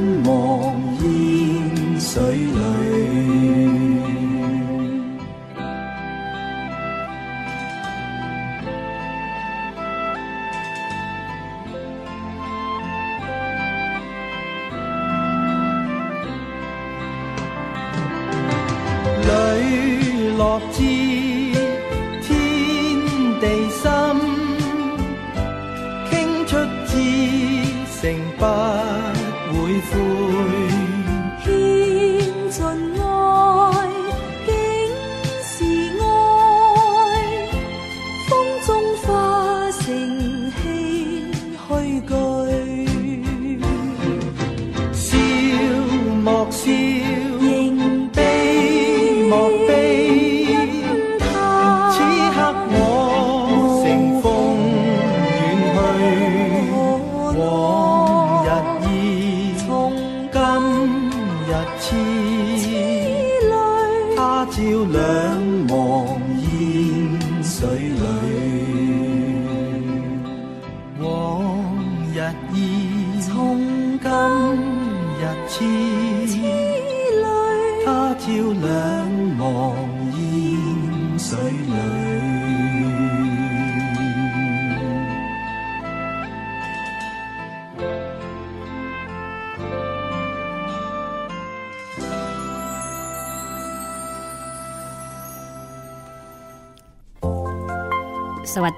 ส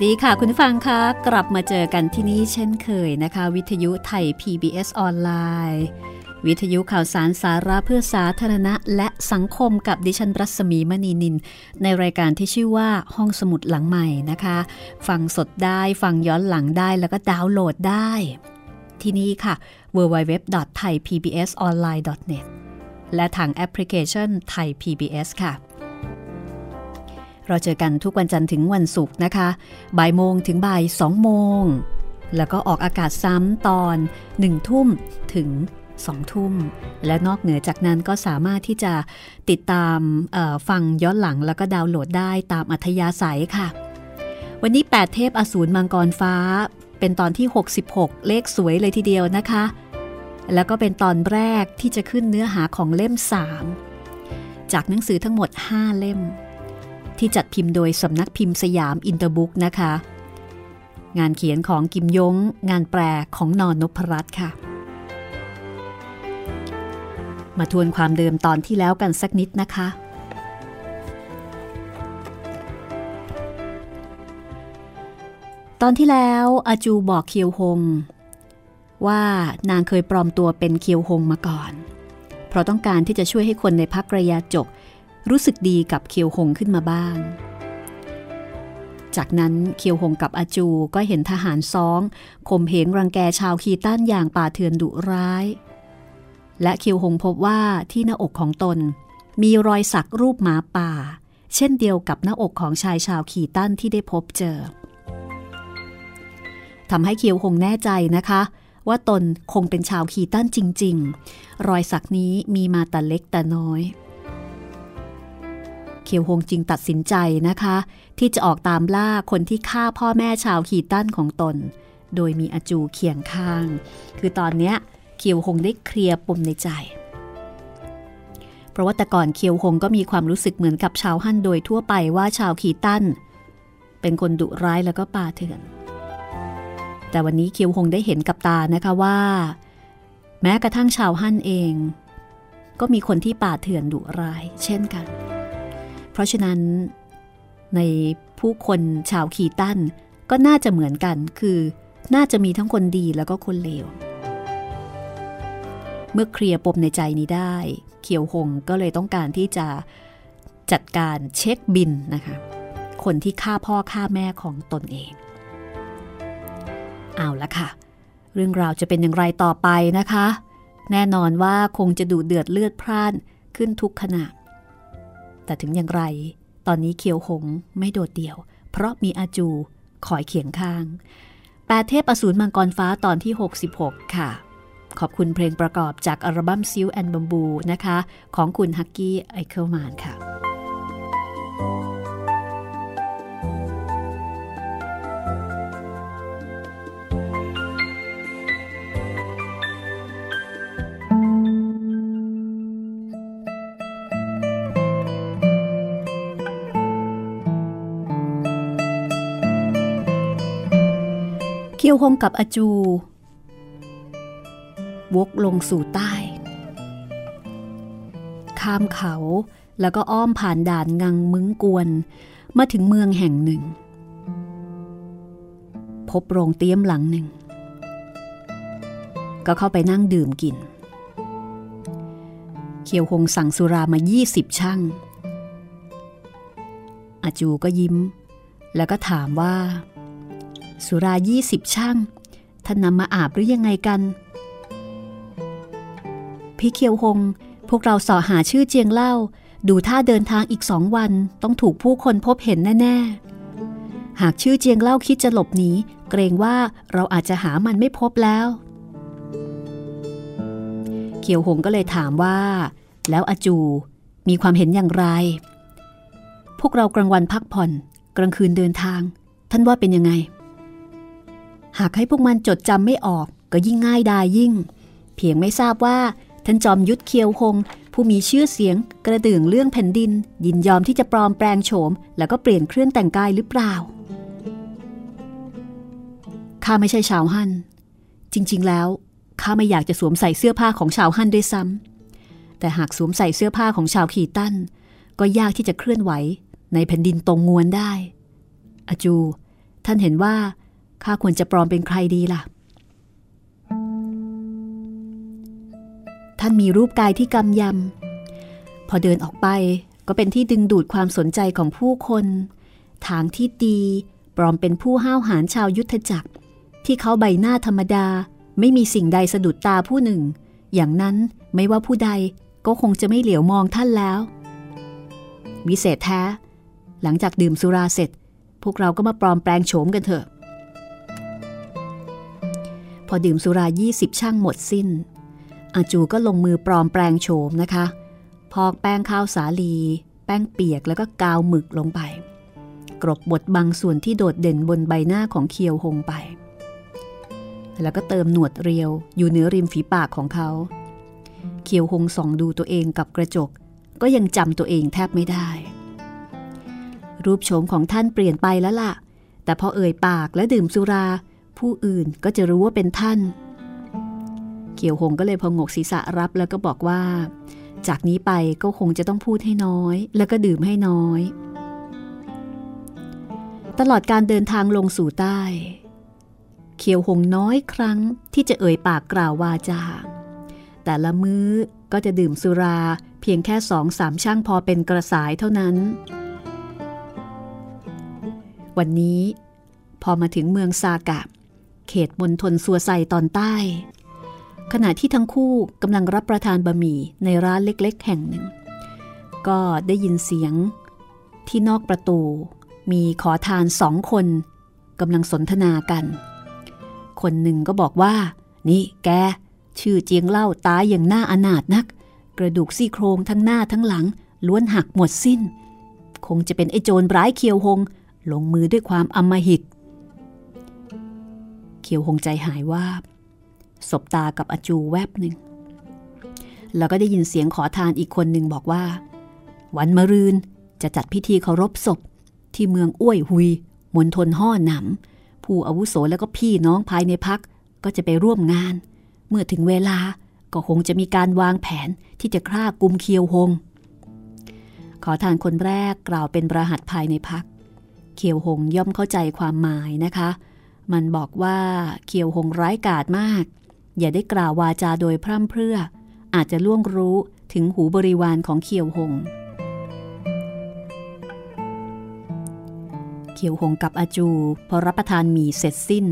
ดีค่ะคุณฟังคะกลับมาเจอกันที่นี่เช่นเคยนะคะ วิทยุไทย PBS ออนไลน์ วิทยุข่าวสารสาระเพื่อสาธารณะ และสังคมกับดิฉันรัศมีมณีนิน ในรายการที่ชื่อว่าห้องสมุดหลังใหม่นะคะ ฟังสดได้ฟังย้อนหลังได้แล้วก็ดาวน์โหลดได้ ที่นี่ค่ะ www.thaipbsonline.net และทางแอปพลิเคชันไทย PBS ค่ะ เราเจอกันทุกวันจันทร์ถึงวันศุกร์นะคะบ่ายโมงถึงบ่ายสองโมง แล้วก็ออกอากาศซ้ำตอนหนึ่งทุ่มถึงสองทุ่ม และนอกเหนือจากนั้นก็สามารถที่จะติดตามฟังย้อนหลังแล้วก็ดาวน์โหลดได้ตามอัธยาศัยค่ะ วันนี้ 8 เทพอสูรมังกรฟ้า เป็นตอนที่ 66 เลขสวยเลยทีเดียวนะคะ แล้วก็เป็นตอนแรกที่จะขึ้นเนื้อหาของเล่ม 3 จากหนังสือทั้งหมด 5 เล่ม ที่จัดพิมพ์โดยสำนักพิมพ์สยามอินเตอร์บุ๊กนะคะ งานเขียนของกิมยง งานแปลของนอนนพรัตน์ค่ะ มาทวนความเดิมตอนที่แล้วกันสักนิดนะคะ ตอนที่แล้วอาจูบอกเคียวฮง ว่านางเคยปลอมตัวเป็นเคียวหงมาก่อน เพราะต้องการที่จะช่วยให้คนในพักระยะจก รู้สึกดีกับเคียวหงขึ้นมาบ้าง จากนั้นเคียวหงกับอาจูก็เห็นทหารซ้องข่มเหงรังแกชาวคีต้านอย่างป่าเถื่อนดุร้าย และเคิวหงพบว่าที่หน้าอกของตน มีรอยสักรูปหมาป่า เช่นเดียวกับหน้าอกของชายชาวขีตันที่ได้พบเจอทำให้เคิวหงแน่ใจนะคะ ว่าตนคงเป็นชาวขีตันจริง ๆ รอยสักนี้มีมาแต่เล็กแต่น้อย คียวหงจึงตัดสินใจนะคะ ที่จะออกตามล่าคนที่ฆ่าพ่อแม่ชาวขีตันของตน โดยมีอาจูเคียงข้าง คือตอนนี้เคียวหงได้เคลียร์ปมในใจ เพราะว่าแต่ก่อนเคียวหงก็มีความรู้สึกเหมือนกับชาวฮั่นโดยทั่วไปว่าชาวขีตันเป็นคนดุร้ายแล้วก็ป่าเถื่อน แต่วันนี้เคียวหงได้เห็นกับตานะคะว่า แม้กระทั่งชาวฮั่นเอง ก็มีคนที่ป่าเถื่อนดุร้าย เช่นกัน เพราะฉะนั้น ในผู้คนชาวคีตันก็น่าจะเหมือนกัน คือน่าจะมีทั้งคนดีแล้วก็คนเลว เมื่อเคลียร์ปมในใจนี้ได้ เขียวหงก็เลยต้องการที่จะจัดการเช็คบินนะคะ คนที่ฆ่าพ่อฆ่าแม่ของตนเอง เอาละค่ะ เรื่องราวจะเป็นอย่างไรต่อไปนะคะ แน่นอนว่าคงจะดูเดือดเลือดพร่านขึ้นทุกขณะ แต่ถึงอย่างไร ตอนนี้เคียวหงไม่โดดเดี่ยว เพราะมีอาจูคอยเขียงข้าง แปดเทพอสูรมังกรฟ้าตอนที่ 66 ค่ะ ขอบคุณเพลงประกอบจากอัลบั้มซิลแอนบัมบูนะคะ ของคุณฮักกี้ไอเคิลมานค่ะ เคียวหงกับอาจู วกลงสู่ใต้ ข้ามเขาแล้วก็อ้อมผ่านด่านงังมึงกวน มาถึงเมืองแห่งหนึ่ง พบโรงเตี้ยมหลังหนึ่ง ก็เข้าไปนั่งดื่มกิน เคียวหงสั่งสุรามา 20 ช่างอาจูก็ยิ้ม แล้วก็ถามว่า สุรายี่สิบช่างท่านนำมาอาบหรือยังไงกัน พี่เคียวหง พวกเราสอหาชื่อเจียงเล่า ดูท่าเดินทางอีกสองวันต้องถูกผู้คนพบเห็นแน่ ๆ หากชื่อเจียงเล่าคิดจะหลบหนีเกรงว่าเราอาจจะหามันไม่พบแล้ว เคียวหงก็เลยถามว่า แล้วอาจูมีความเห็นอย่างไร พวกเรากลางวันพักผ่อน กลางคืนเดินทาง ท่านว่าเป็นยังไง หากให้พวกมันจดจำไม่ออกก็ยิ่งง่ายดายยิ่ง เพียงไม่ทราบว่าท่านจอมยุทธเคียวหงผู้มีชื่อเสียง กระดื่งเรื่องแผ่นดิน ยินยอมที่จะปลอมแปลงโฉม แล้วก็เปลี่ยนเครื่องแต่งกายหรือเปล่าข้าไม่ใช่ชาวฮั่นจริง ๆ แล้วข้าไม่อยากจะสวมใส่เสื้อผ้าของชาวฮั่นด้วยซ้ำแต่หากสวมใส่เสื้อผ้าของชาวขีตันก็ยากที่จะเคลื่อนไหวในแผ่นดินตรงงวนได้ อจู ท่านเห็นว่า ข้าควรจะปลอมเป็นใครดีล่ะ ท่านมีรูปกายที่กำยำ พอเดินออกไปก็เป็นที่ดึงดูดความสนใจของผู้คน ทางที่ตีปลอมเป็นผู้ห้าวหาญชาวยุทธจักร ที่เขาใบหน้าธรรมดาไม่มีสิ่งใดสะดุดตาผู้หนึ่ง อย่างนั้นไม่ว่าผู้ใดก็คงจะไม่เหลียวมองท่านแล้ว วิเศษแท้ หลังจากดื่มสุราเสร็จ พวกเราก็มาปลอมแปลงโฉมกันเถอะ อดื่มสุรายี่สิบช่างหมดสิ้น อาจูก็ลงมือปลอมแปลงโฉมนะคะ พอกแป้งข้าวสาลี แป้งเปียกแล้วก็กาวหมึกลงไป กรบบดบางส่วนที่โดดเด่นบนใบหน้าของเคียวหงไป แล้วก็เติมหนวดเรียวอยู่เหนือริมฝีปากของเขา เคียวหงส่องดูตัวเองกับกระจก ก็ยังจำตัวเองแทบไม่ได้ รูปโฉมของท่านเปลี่ยนไปแล้วล่ะ แต่พอเอ่ยปากและดื่มสุรา ผู้อื่นก็จะรู้ว่าเป็นท่าน เกี่ยวหงก็เลยพองกศีรษะรับแล้วก็บอกว่า จากนี้ไปก็คงจะต้องพูดให้น้อย แล้วก็ดื่มให้น้อย ตลอดการเดินทางลงสู่ใต้ เขียวหงน้อยครั้งที่จะเอ่ยปากกล่าววาจาแต่ละมื้อก็จะดื่มสุราเพียงแค่สองสามช่างพอเป็นกระสายเท่านั้น วันนี้พอมาถึงเมืองซากะ เขตมณฑลสัวไซตอนใต้ ขณะที่ทั้งคู่กำลังรับประทานบะหมี่ในร้านเล็กๆ แห่งหนึ่ง ก็ได้ยินเสียงที่นอกประตู มีขอทานสองคนกำลังสนทนากัน คนหนึ่งก็บอกว่า นี่แก ชื่อเจียงเล่าตายอย่างน่าอนาถนัก กระดูกซี่โครงทั้งหน้าทั้งหลัง ล้วนหักหมดสิ้น คงจะเป็นไอ้โจรร้ายเคียวหงลงมือด้วยความอำมหิต เคียวหงใจหายว่าบสบตากับอาจูแวบหนึ่ง แล้วก็ได้ยินเสียงขอทานอีกคนหนึ่งบอกว่า วันมะรืนจะจัดพิธีเคารพศพ ที่เมืองอ้วยหุยมณฑลห่อหนำผู้อาวุโสแล้วก็พี่น้องภายในพักก็จะไปร่วมงาน เมื่อถึงเวลาก็คงจะมีการวางแผนที่จะฆ่ากุมเคียวหง ขอทานคนแรกกล่าวเป็นประหัตภายในพัก เคียวหงย่อมเข้าใจความหมายนะคะ มันบอกว่าเคียวหงร้ายกาจมาก อย่าได้กล่าววาจาโดยพร่ำเพรื่อ อาจจะล่วงรู้ถึงหูบริวารของเคียวหงเคียวหงกับอาจู พอรับประทานหมี่เสร็จสิ้น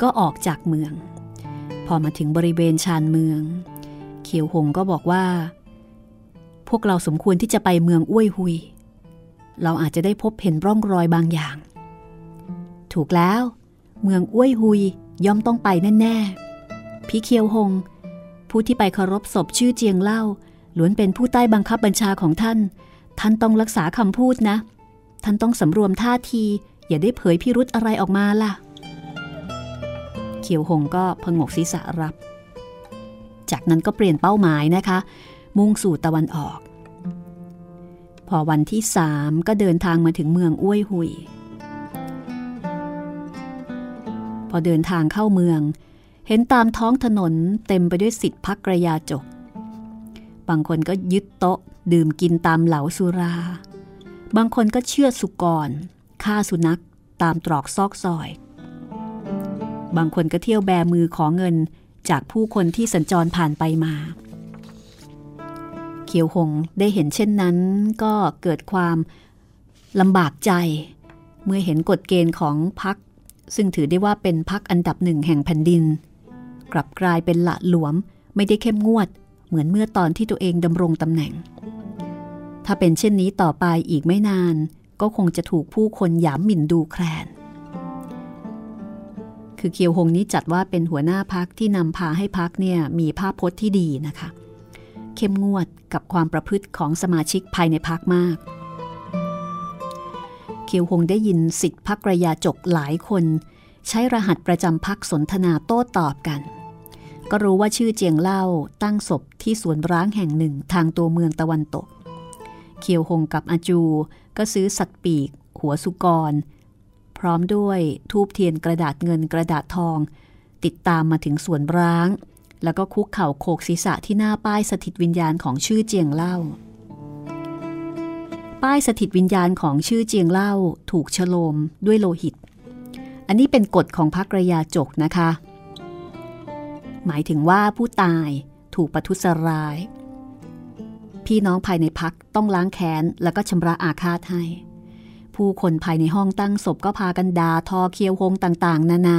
ก็ออกจากเมือง พอมาถึงบริเวณชานเมืองเคียวหงก็บอกว่า พวกเราสมควรที่จะไปเมืองอ้วยหุย เราอาจจะได้พบเห็นร่องรอยบางอย่าง ถูกแล้ว เมืองอ้วยหุยย่อมต้องไปแน่ๆพี่เคียวหง ผู้ที่ไปเคารพศพชื่อเจียงเล่าล้วนเป็นผู้ใต้บังคับบัญชาของท่าน ท่านต้องรักษาคำพูดนะ ท่านต้องสำรวมท่าที อย่าได้เผยพิรุธอะไรออกมาล่ะ เขียวหงก็พงกศีรษะรับ จากนั้นก็เปลี่ยนเป้าหมายนะคะ มุ่งสู่ตะวันออก พอวันที่สามก็เดินทางมาถึงเมืองอ้วยหุย พอเดินทางเข้าเมือง เห็นตามท้องถนนเต็มไปด้วยสิทธิพักกระยาจก บางคนก็ยึดโต๊ะดื่มกินตามเหลาสุรา บางคนก็เชื่อสุกรฆ่าสุนัขตามตรอกซอกซอย บางคนก็เที่ยวแบมือขอเงินจากผู้คนที่สัญจรผ่านไปมา เขียวหงได้เห็นเช่นนั้นก็เกิดความลำบากใจ เมื่อเห็นกฎเกณฑ์ของพัก ซึ่งถือได้ว่าเป็นพักอันดับหนึ่งแห่งแผ่นดิน กลับกลายเป็นละหลวมไม่ได้เข้มงวด เหมือนเมื่อตอนที่ตัวเองดำรงตำแหน่ง ถ้าเป็นเช่นนี้ต่อไปอีกไม่นาน ก็คงจะถูกผู้คนหยามหมิ่นดูแคลน คือเคียวหงนี้จัดว่าเป็นหัวหน้าพักที่นำพาให้พักเนี่ยมีภาพพจน์ที่ดีนะคะ เข้มงวดกับความประพฤติของสมาชิกภายในพักมาก เคียวหงได้ยินสิทธิพักระยาจกหลายคน ใช้รหัสประจำพักสนทนาโต้ตอบกัน ก็รู้ว่าชื่อเจียงเล่าตั้งศพที่สวนร้างแห่งหนึ่งทางตัวเมืองตะวันตก เคียวหงกับอาจูก็ซื้อสัตว์ปีก หัวสุกร พร้อมด้วยทูบเทียนกระดาษเงินกระดาษทอง ติดตามมาถึงสวนร้าง แล้วก็คุกเข่าโขกศีรษะที่หน้าป้ายสถิตวิญญาณของชื่อเจียงเล่า ป้ายสถิตวิญญาณของชื่อเจียงเล่าถูกฉโลมด้วยโลหิต อันนี้เป็นกฎของพักระยาจกนะคะ หมายถึงว่าผู้ตายถูกประทุษร้าย พี่น้องภายในพักต้องล้างแค้นแล้วก็ชำระอาฆาตให้ ผู้คนภายในห้องตั้งศพก็พากันดาทอเคียวหงต่างๆ นานา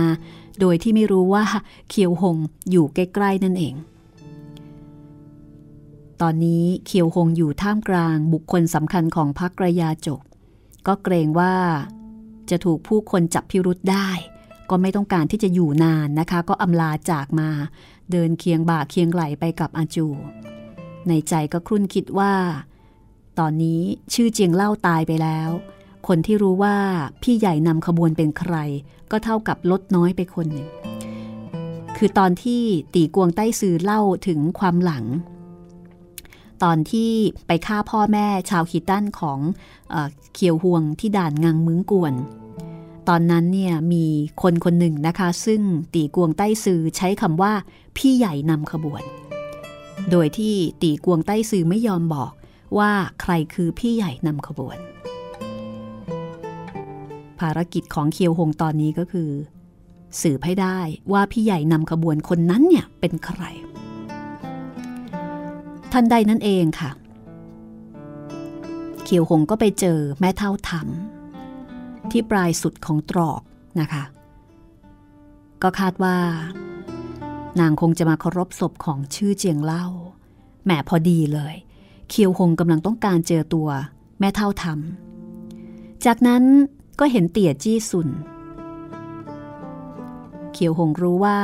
โดยที่ไม่รู้ว่าเคียวหงอยู่ใกล้ๆนั่นเอง ตอนนี้เคียวหงอยู่ท่ามกลางบุคคลสำคัญของพักระยาจก ก็เกรงว่าจะถูกผู้คนจับพิรุษได้ ก็ไม่ต้องการที่จะอยู่นานนะคะ ก็อำลาจากมา เดินเคียงบ่าเคียงไหลไปกับอาจู ในใจก็ครุ่นคิดว่า ตอนนี้ชื่อเจียงเล่าตายไปแล้ว คนที่รู้ว่าพี่ใหญ่นำขบวนเป็นใคร ก็เท่ากับลดน้อยไปคนหนึ่ง คือตอนที่ตีกวงใต้ซือเล่าถึงความหลัง ตอนที่ไปฆ่าพ่อแม่ชาวคีตันของเอเคียวฮวงที่ด่านงังมึงกวน ตอนนั้นเนี่ยมีคนคนหนึ่งนะคะ ซึ่งตีกวงใต้ซือใช้คำว่าพี่ใหญ่นำขบวน โดยที่ตีกวงใต้ซือไม่ยอมบอกว่าใครคือพี่ใหญ่นำขบวน ภารกิจของเคียวหงตอนนี้ก็คือ สืบให้ได้ว่าพี่ใหญ่นำขบวนคนนั้นเนี่ยเป็นใคร ทันใดนั่นเองค่ะเคียวหงก็ไปเจอแม่เท่าทำที่ปลายสุดของตรอกนะคะ ก็คาดว่า นางคงจะมาเคารพศพของชื่อเจียงเล่าแหมพอดีเลยเคียวหงกำลังต้องการเจอตัวแม่เท่าทำจากนั้นก็เห็นเตี่ยจี้สุนเคียวหงรู้ว่า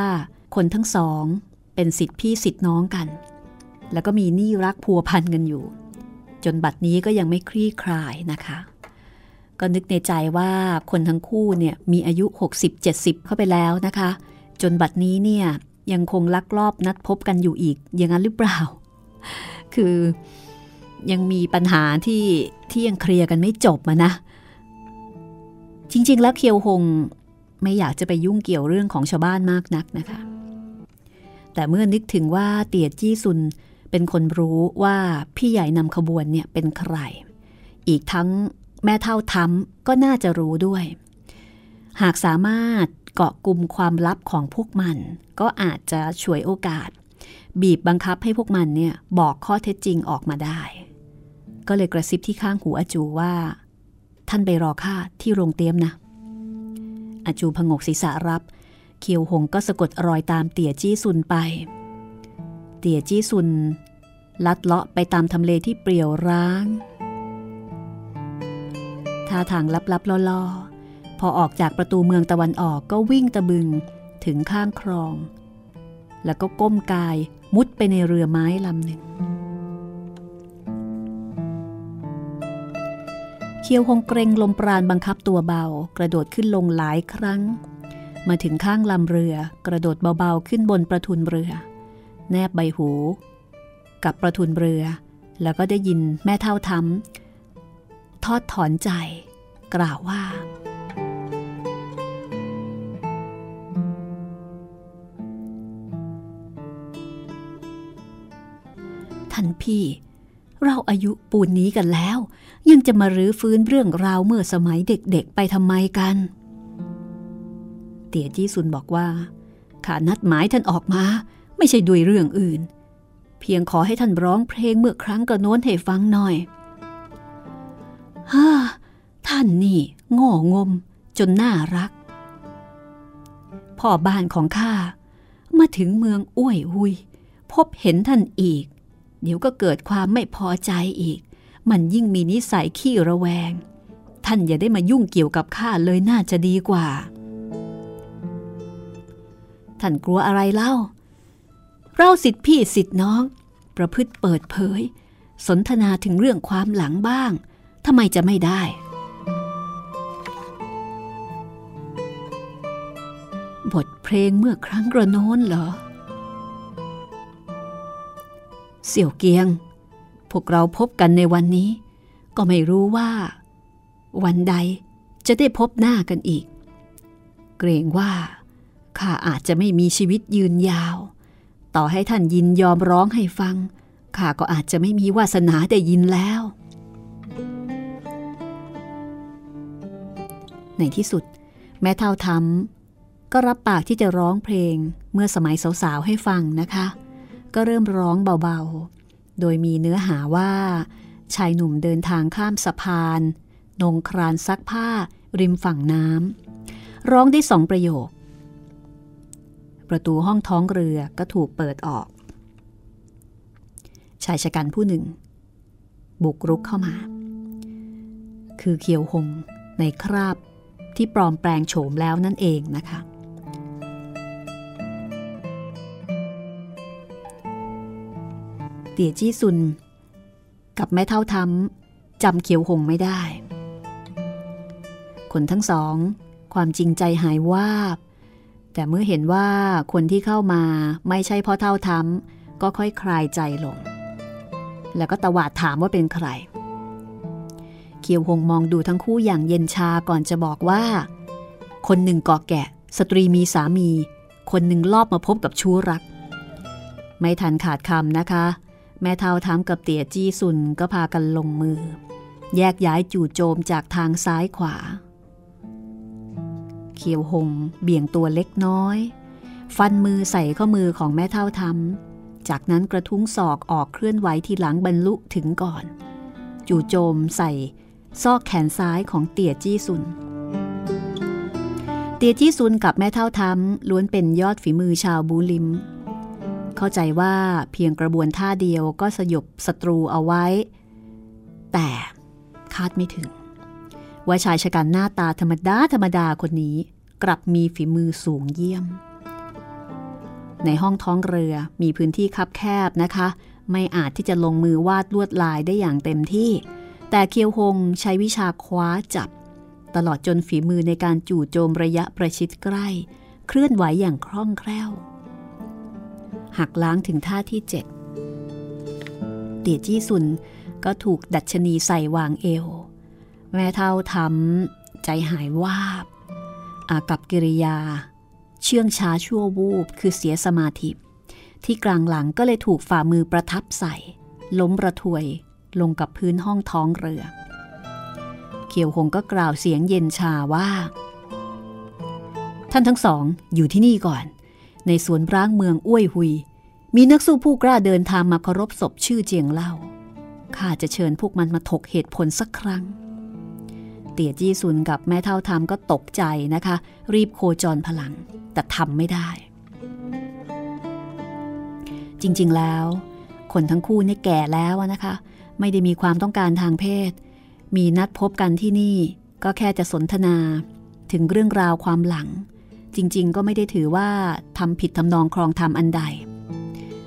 คนทั้งสองเป็นสิทธิพี่สิทธิน้องกัน แล้วก็มีหนี้รักพัวพันกันอยู่ จนบัดนี้ก็ยังไม่คลี่คลายนะคะ ก็นึกในใจว่าคนทั้งคู่เนี่ยมีอายุ 60-70 เข้าไปแล้วนะคะ จนบัดนี้เนี่ยยังคงลักลอบนัดพบกันอยู่อีกอย่างนั้นหรือเปล่า คือยังมีปัญหาที่ที่ยังเคลียร์กันไม่จบมานะ จริง ๆ แล้วเคียวหงไม่อยากจะไปยุ่งเกี่ยวเรื่องของชาวบ้านมากนักนะคะ แต่เมื่อนึกถึงว่าเตียจี้ซุน เป็นคนรู้ว่าพี่ใหญ่นำขบวนเนี่ยเป็นใคร อีกทั้งแม่เท่าทำก็น่าจะรู้ด้วย หากสามารถเกาะกลุ่มความลับของพวกมัน ก็อาจจะช่วยโอกาส บีบบังคับให้พวกมันเนี่ยบอกข้อเท็จจริงออกมาได้ ก็เลยกระซิบที่ข้างหูอาจูว่า ท่านไปรอข้าที่โรงเตียมนะอาจูพงกศีรษะรับ เคียวหงก็สะกดรอยตามเตี่ยจี้ซุนไป เตี่ยจี้ซุน ลัดเลาะไปตามทำเลที่เปลี่ยวร้างท่าทางลับๆล่อๆ พอออกจากประตูเมืองตะวันออกก็วิ่งตะบึงถึงข้างคลอง แล้วก็ก้มกายมุดไปในเรือไม้ลำหนึ่ง เคียวหงเกรงลมปราณบังคับตัวเบา กระโดดขึ้นลงหลายครั้ง มาถึงข้างลำเรือกระโดดเบาๆขึ้นบนประทุนเรือ แนบใบหู กับประทุนเรือ แล้วก็ได้ยินแม่เท่าทำทอดถอนใจ กล่าวว่า ท่านพี่ เราอายุปูนนี้กันแล้ว ยังจะมารื้อฟื้นเรื่องราวเมื่อสมัยเด็กๆไปทำไมกัน เตี่ยจี้ซุนบอกว่าข้านัดหมายท่านออกมา ไม่ใช่ด้วยเรื่องอื่น เพียงขอให้ท่านร้องเพลงเมื่อครั้งกระโน้นให้ฟังหน่อยฮ่าท่านนี่โง่งม จนน่ารัก พ่อบ้านของข้ามาถึงเมืองอ้วยหุย พบเห็นท่านอีก เดี๋ยวก็เกิดความไม่พอใจอีก มันยิ่งมีนิสัยขี้ระแวง ท่านอย่าได้มายุ่งเกี่ยวกับข้าเลยน่าจะดีกว่า ท่านกลัวอะไรเล่า เราสิทธิพี่สิทธิน้อง ประพฤติเปิดเผย สนทนาถึงเรื่องความหลังบ้างทำไมจะไม่ได้ บทเพลงเมื่อครั้งกระโน้นเหรอ เสี่ยวเกียง พวกเราพบกันในวันนี้ ก็ไม่รู้ว่า วันใดจะได้พบหน้ากันอีก เกรงว่าข้าอาจจะไม่มีชีวิตยืนยาว ต่อให้ท่านยินยอมร้องให้ฟัง ข้าก็อาจจะไม่มีวาสนาได้ยินแล้ว ในที่สุด แม่เท่าทำก็รับปากที่จะร้องเพลงเมื่อสมัยสาวๆให้ฟังนะคะ ก็เริ่มร้องเบาๆ โดยมีเนื้อหาว่า ชายหนุ่มเดินทางข้ามสะพานนงครานซักผ้า ริมฝั่งน้ำร้องได้สองประโยค ประตูห้องท้องเรือก็ถูกเปิดออก ชายชะกันผู้หนึ่ง บุกรุกเข้ามา คือเคียวหงในคราบที่ปลอมแปลงโฉมแล้วนั่นเองนะคะ เตี่ยจี้ซุน กับแม่เท่าทำจำเขียวหงไม่ได้ คนทั้งสอง ความจริงใจหายวาบ แต่เมื่อเห็นว่าคนที่เข้ามาไม่ใช่พ่อเท่าทำก็ค่อยคลายใจลง แล้วก็ตวาดถามว่าเป็นใคร เคียวหงมองดูทั้งคู่อย่างเย็นชาก่อนจะบอกว่า คนหนึ่งกอแกะ สตรีมีสามี คนหนึ่งลอบมาพบกับชู้รัก ไม่ทันขาดคำนะคะ แม่เท้าทำกับเตี่ยจี้ซุนก็พากันลงมือ แยกย้ายจู่โจมจากทางซ้ายขวา เคียวหง เบี่ยงตัวเล็กน้อย ฟันมือใส่ข้อมือของแม่เท่าทำจากนั้นกระทุ้งศอกออกเคลื่อนไหวทีหลังบรรลุถึงก่อน จู่โจมใส่ ซอกแขนซ้ายของเตี่ยจี้ซุน เตี่ยจี้ซุนกับแม่เท่าทำล้วนเป็นยอดฝีมือชาวบูลิม เข้าใจว่าเพียงกระบวนท่าเดียวก็สยบศัตรูเอาไว้ แต่คาดไม่ถึง ว่าชายชะกันหน้าตาธรรมดาธรรมดาคนนี้กลับมีฝีมือสูงเยี่ยม ในห้องท้องเรือมีพื้นที่คับแคบนะคะ ไม่อาจที่จะลงมือวาดลวดลายได้อย่างเต็มที่ แต่เคียวหงใช้วิชาคว้าจับ ตลอดจนฝีมือในการจู่โจมระยะประชิดใกล้ เคลื่อนไหวอย่างคล่องแคล่ว หักล้างถึงท่าที่เจ็ดเตียจี้ซุนก็ถูกดัชนีใส่วางเอว แม่เท่าทำใจหายวาบอากับกิริยา เชื่องช้าชั่ววูบคือเสียสมาธิ ที่กลางหลังก็เลยถูกฝ่ามือประทับใส่ ล้มระทวยลงกับพื้นห้องท้องเรือ เขียวหงก็กล่าวเสียงเย็นชาว่า ท่านทั้งสองอยู่ที่นี่ก่อน ในสวนร้างเมืองอ้วยหุย มีนักสู้ผู้กล้าเดินทางมาเคารพศพชื่อเจียงเล่าข้าจะเชิญพวกมันมาถกเหตุผลสักครั้ง เตี่ยจี้ซุนกับแม่เท่าทำก็ตกใจนะคะ รีบโคจรพลัง แต่ทำไม่ได้ จริงๆแล้ว คนทั้งคู่นี่แก่แล้วนะคะ ไม่ได้มีความต้องการทางเพศ มีนัดพบกันที่นี่ ก็แค่จะสนทนาถึงเรื่องราวความหลัง จริงๆ ก็ไม่ได้ถือว่าทำผิดทำนองครองธรรมอันใด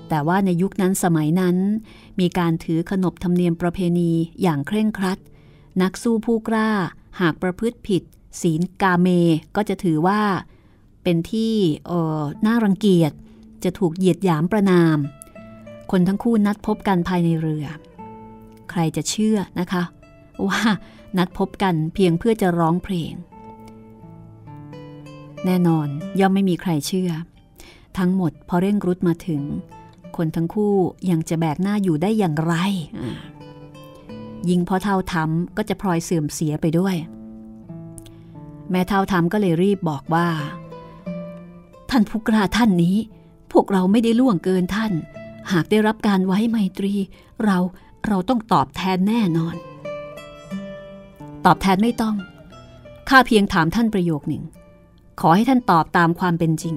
แต่ว่าในยุคนั้นสมัยนั้น มีการถือขนบธรรมเนียมประเพณีอย่างเคร่งครัด นักสู้ผู้กล้า หากประพฤติผิด ศีลกาเมก็จะถือว่า เป็นที่เออน่ารังเกียจ จะถูกเหยียดหยามประนาม คนทั้งคู่นัดพบกันภายในเรือ ใครจะเชื่อนะคะ ว่านัดพบกันเพียงเพื่อจะร้องเพลง แน่นอนย่อมไม่มีใครเชื่อ ทั้งหมดพอเร่งรุดมาถึง คนทั้งคู่ยังจะแบกหน้าอยู่ได้อย่างไร ยิงพอเท่าทำก็จะพลอยเสื่อมเสียไปด้วย แม่เท่าทำก็เลยรีบบอกว่า ท่านผู้กล้าท่านนี้ พวกเราไม่ได้ล่วงเกินท่าน หากได้รับการไว้ไมตรี เราเราต้องตอบแทนแน่นอน ตอบแทนไม่ต้องข้าเพียงถามท่านประโยคหนึ่ง ขอให้ท่านตอบตามความเป็นจริง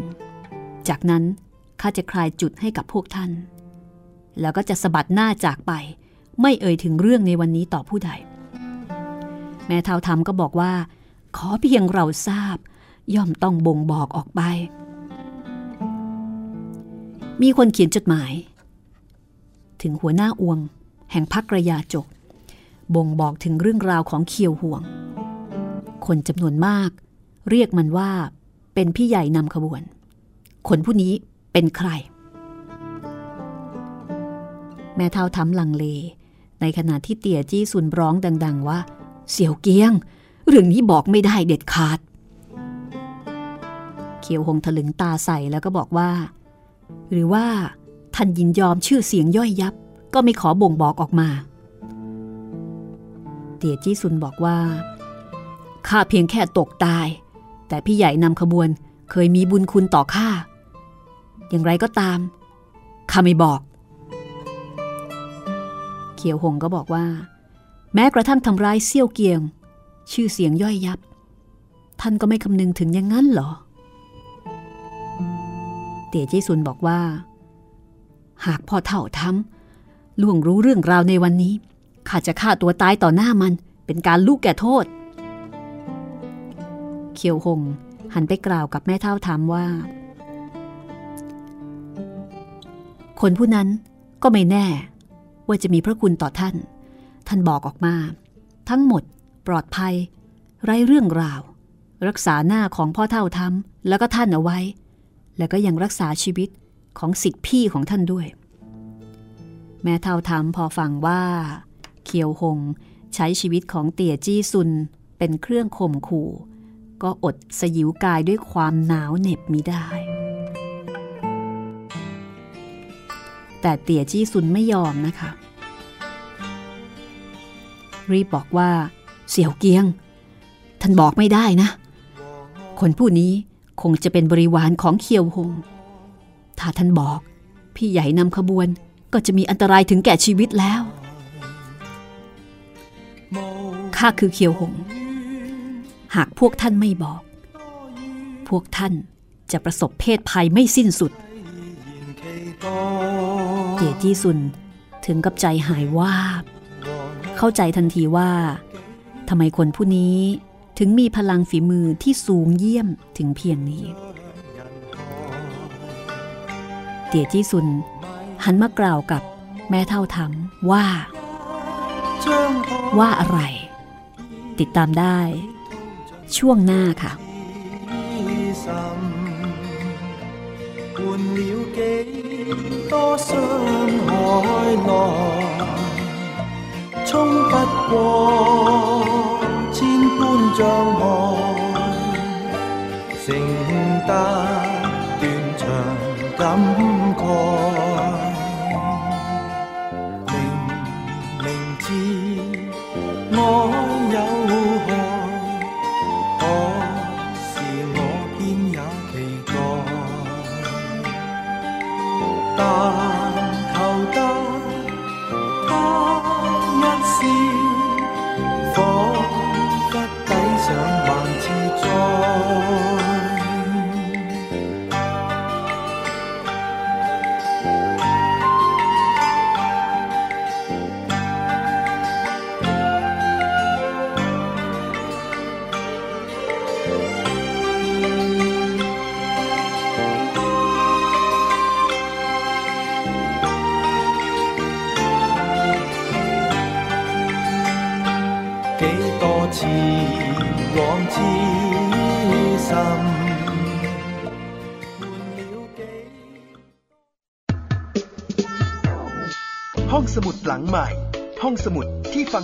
จากนั้นข้าจะคลายจุดให้กับพวกท่าน แล้วก็จะสะบัดหน้าจากไป ไม่เอ่ยถึงเรื่องในวันนี้ต่อผู้ใด แม่เท่าทำก็บอกว่า ขอเพียงเราทราบ ย่อมต้องบ่งบอกออกไป มีคนเขียนจดหมาย ถึงหัวหน้าอวง แห่งพักระยาจก บ่งบอกถึงเรื่องราวของเคียวห่วง คนจำนวนมาก เรียกมันว่า เป็นพี่ใหญ่นำขบวน คนผู้นี้เป็นใครแม่เท่าทำลังเล ในขณะที่เตี่ยจี้สุนร้องดัง ๆ ว่า เสี่ยวเกียง เรื่องนี้บอกไม่ได้เด็ดขาด เขียวหงถลึงตาใส่แล้วก็บอกว่า หรือว่าท่านยินยอมชื่อเสียงย่อยยับ ก็ไม่ขอบ่งบอกออกมา เตี่ยจี้ซุนบอกว่าข้าเพียงแค่ตกตาย แต่พี่ใหญ่นำขบวนเคยมีบุญคุณต่อข้าอย่างไรก็ตามข้าไม่บอก ขียวหงก็บอกว่า แม้กระทั่งทำร้ายเซี่ยวเกียง ชื่อเสียงย่อยยับ ท่านก็ไม่คำนึงถึงอย่างนั้นหรอ เตี่ยจี้ซุนบอกว่า หากพ่อเท่าทำล่วงรู้เรื่องราวในวันนี้ข้าจะฆ่าตัวตายต่อหน้ามัน เป็นการลูกแก่โทษ เขียวหงหันไปกล่าวกับแม่เท่าถามว่า คนผู้นั้นก็ไม่แน่ ว่าจะมีพระคุณต่อท่าน ท่านบอกออกมา ทั้งหมดปลอดภัย ไร้เรื่องราว รักษาหน้าของพ่อเท่าทำแล้วก็ท่านเอาไว้ แล้วก็ยังรักษาชีวิตของสิทธิพี่ของท่านด้วย แม่เท่าทำพอฟังว่าเคียวหงใช้ชีวิตของเตี่ยจี้ซุนเป็นเครื่องข่มขู่ ก็อดสยิวกายด้วยความหนาวเหน็บมิได้ แต่เตี่ยจี้ซุนไม่ยอมนะคะ รีบบอกว่า เสี่ยวเกียง ท่านบอกไม่ได้นะ คนผู้นี้คงจะเป็นบริวารของเคียวหง ถ้าท่านบอก พี่ใหญ่นำขบวนก็จะมีอันตรายถึงแก่ชีวิตแล้ว ข้าคือเคียวหง หากพวกท่านไม่บอก พวกท่านจะประสบเพศภัยไม่สิ้นสุด กียจี้ซุน ถึงกับใจหายวาบ เข้าใจทันทีว่าทำไมคนผู้นี้ถึงมีพลังฝีมือที่สูงเยี่ยมถึงเพียงนี้ เตียจี้ซุน หันมากล่าวกับแม่เท่าทำว่า ว่าอะไร ติดตามได้ ช่วงหน้าค่ะ 換了几多傷海浪，冲不过千般障碍，承得断肠感慨。